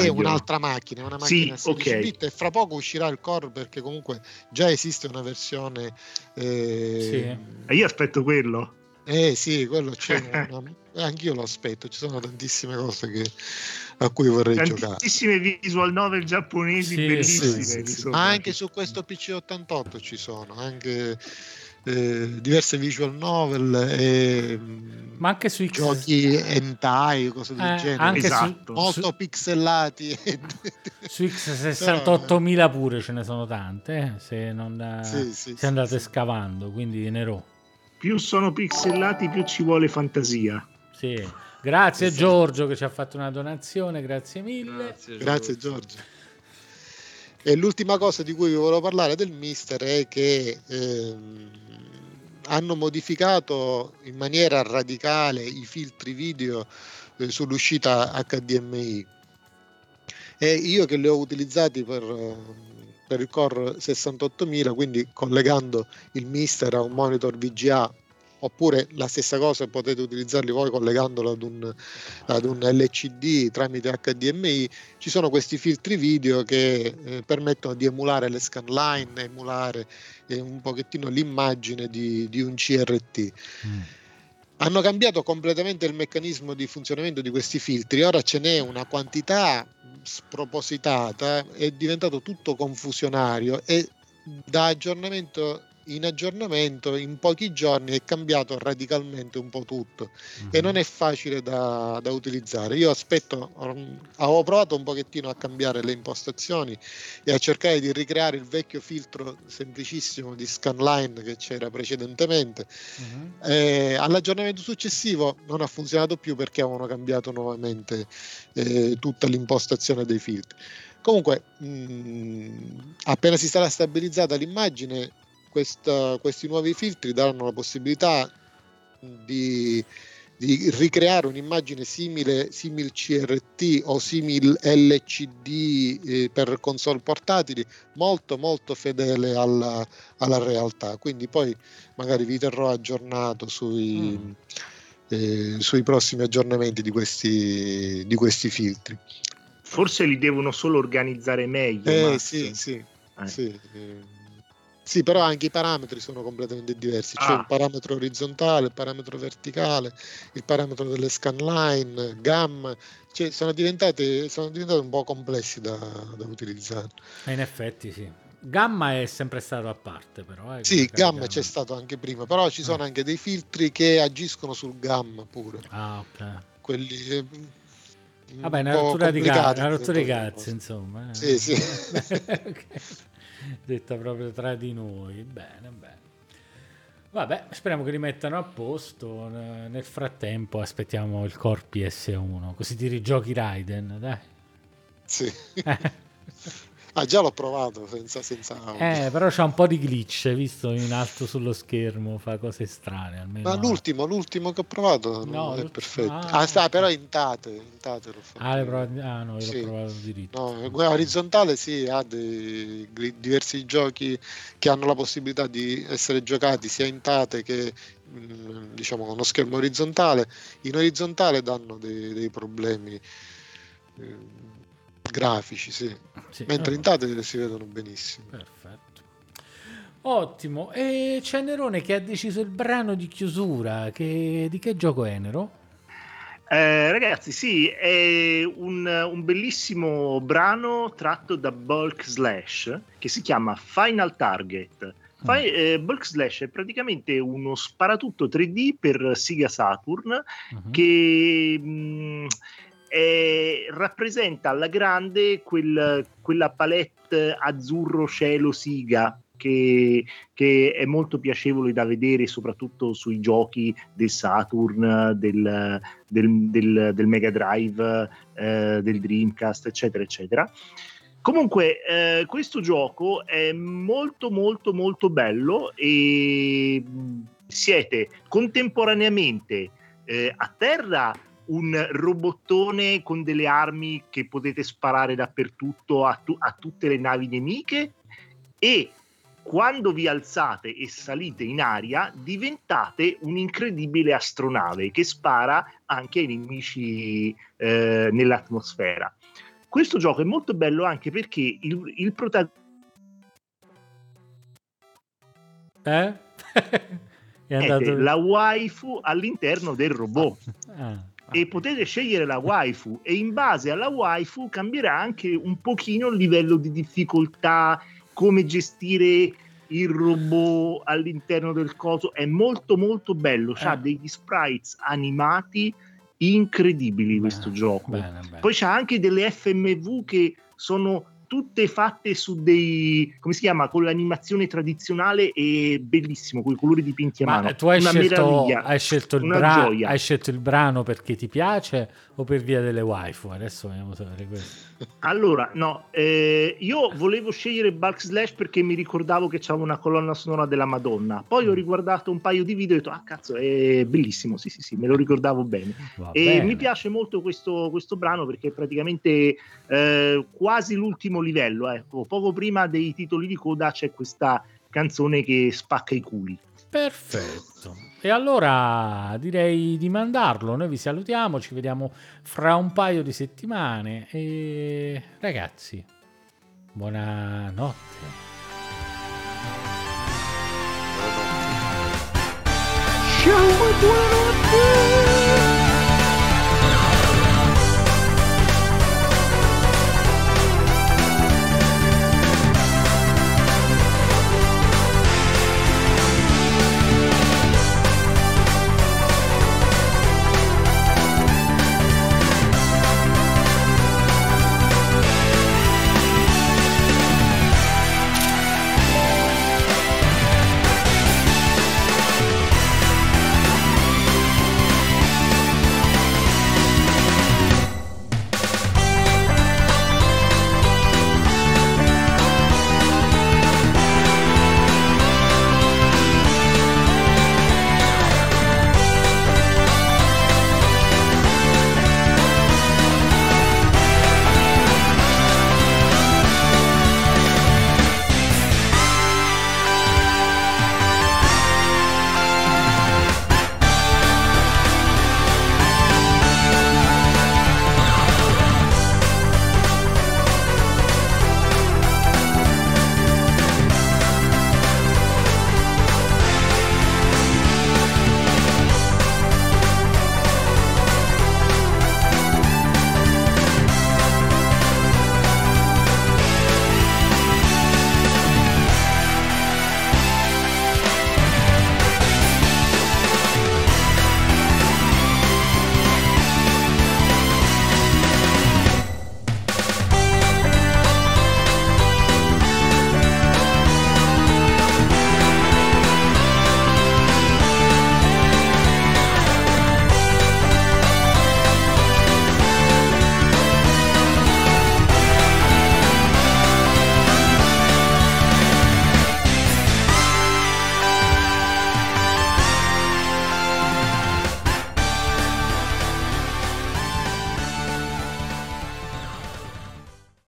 è un'altra macchina, una macchina sì, okay. bit e fra poco uscirà il core perché comunque già esiste una versione eh... sì. e io aspetto quello eh sì, quello c'è una... anch'io lo aspetto, ci sono tantissime cose che... a cui vorrei tantissime giocare. Tantissime visual novel giapponesi sì, bellissime. Sì, sì, anche su questo PC88 ci sono, anche eh, diverse visual novel e ma anche sui giochi hentai cose del eh, genere anche esatto. su, molto su, pixelati su X68000 pure ce ne sono tante eh, se, non, sì, sì, se andate sì. scavando quindi Nero più sono pixelati più ci vuole fantasia sì grazie esatto. Giorgio che ci ha fatto una donazione grazie mille grazie Giorgio, grazie, Giorgio. E l'ultima cosa di cui vi volevo parlare del Mister è che ehm, hanno modificato in maniera radicale i filtri video eh, sull'uscita HDMI e io che li ho utilizzati per, per il Core 68000 quindi collegando il Mister a un monitor VGA oppure la stessa cosa potete utilizzarli voi collegandolo ad un, ad un LCD tramite HDMI, ci sono questi filtri video che eh, permettono di emulare le scanline, emulare eh, un pochettino l'immagine di, di un CRT. Mm. Hanno cambiato completamente il meccanismo di funzionamento di questi filtri, ora ce n'è una quantità spropositata, è diventato tutto confusionario e da aggiornamento in aggiornamento in pochi giorni è cambiato radicalmente un po' tutto mm-hmm. e non è facile da, da, utilizzare. Io aspetto, avevo provato un pochettino a cambiare le impostazioni e a cercare di ricreare il vecchio filtro semplicissimo di scanline che c'era precedentemente. Mm-hmm. all'aggiornamento successivo non ha funzionato più perché avevano cambiato nuovamente eh, tutta l'impostazione dei filtri. Comunque, mh, mm, appena si sarà stabilizzata l'immagine, questa, questi nuovi filtri daranno la possibilità di, di ricreare un'immagine simile simil CRT o simil LCD eh, per console portatili molto molto fedele alla, alla, realtà quindi poi magari vi terrò aggiornato sui, mm. eh, sui prossimi aggiornamenti di questi, di questi filtri forse li devono solo organizzare meglio eh, sì, sì, eh. sì eh sì, però anche i parametri sono completamente diversi. C'è ah. il parametro orizzontale, il parametro verticale, il parametro delle scanline, gamma. Cioè, sono, diventate, sono diventate un po' complessi da, da utilizzare. In effetti, sì. Gamma è sempre stato a parte, però. Eh, sì, gamma, gamma, c'è stato anche prima, però ci sono ah. anche dei filtri che agiscono sul gamma pure. Ah, ok. Quelli. Eh, Vabbè, una rottura di cazzo, una rottura di cazzo, insomma. Eh. Sì, sì. okay detta proprio tra di noi. Bene, bene. Vabbè, speriamo che li mettano a posto. Nel frattempo aspettiamo il Core PS1, così ti rigiochi Raiden, dai. Sì. Ah, già l'ho provato senza, senza Eh, però c'ha un po' di glitch, visto in alto sullo schermo, fa cose strane. Almeno... Ma l'ultimo, l'ultimo che ho provato no, è perfetto. Ah, ah sta, però in tate, in tate l'ho fatto. Ah, provato... ah no, io sì. l'ho provato diritto. No, orizzontale sì, ha dei, diversi giochi che hanno la possibilità di essere giocati sia in tate che mm, diciamo con uno schermo orizzontale. In orizzontale danno dei, dei problemi eh, grafici, sì. sì Mentre in Tate si vedono benissimo. Perfetto. Ottimo. E c'è Nerone che ha deciso il brano di chiusura. Che... Di che gioco è Nero? Eh, ragazzi, sì, è un, un, bellissimo brano tratto da Bulk Slash che si chiama Final Target. Mm. Fai, eh, Bulk Slash è praticamente uno sparatutto 3D per Sega Saturn uh-huh. che mh, mm, eh, rappresenta alla grande quel, quella palette azzurro cielo siga che, che, è molto piacevole da vedere soprattutto sui giochi del Saturn, del, del, del, del Mega Drive, eh, del Dreamcast, eccetera, eccetera. Comunque, eh, questo gioco è molto, molto, molto bello e siete contemporaneamente eh, a terra un robottone con delle armi che potete sparare dappertutto a, tu- a tutte le navi nemiche e quando vi alzate e salite in aria diventate un'incredibile astronave che spara anche ai nemici eh, nell'atmosfera. Questo gioco è molto bello anche perché il, il protagonista... Eh? è andato... la waifu all'interno del robot. Ah e potete scegliere la waifu e in base alla waifu cambierà anche un pochino il livello di difficoltà, come gestire il robot all'interno del coso. È molto molto bello, ha eh. degli sprites animati incredibili questo bene, gioco. Bene, bene. Poi c'ha anche delle FMV che sono tutte fatte su dei come si chiama con l'animazione tradizionale e bellissimo con i colori dipinti a Ma mano. tu hai, scelto, hai, scelto bra- hai scelto, il brano perché ti piace o per via delle waifu? Adesso vogliamo sapere questo. Allora no eh, io volevo scegliere Bulk Slash perché mi ricordavo che c'era una colonna sonora della Madonna. Poi ho mm. riguardato un paio di video e ho detto ah cazzo è bellissimo sì sì sì me lo ricordavo bene. Va e bene. mi piace molto questo, questo brano perché è praticamente eh, quasi l'ultimo livello. Ecco. Poco prima dei titoli di coda c'è questa canzone che spacca i culi. Perfetto. E allora direi di mandarlo. Noi vi salutiamo, ci vediamo fra un paio di settimane. E ragazzi, buonanotte. Ciao, buonanotte.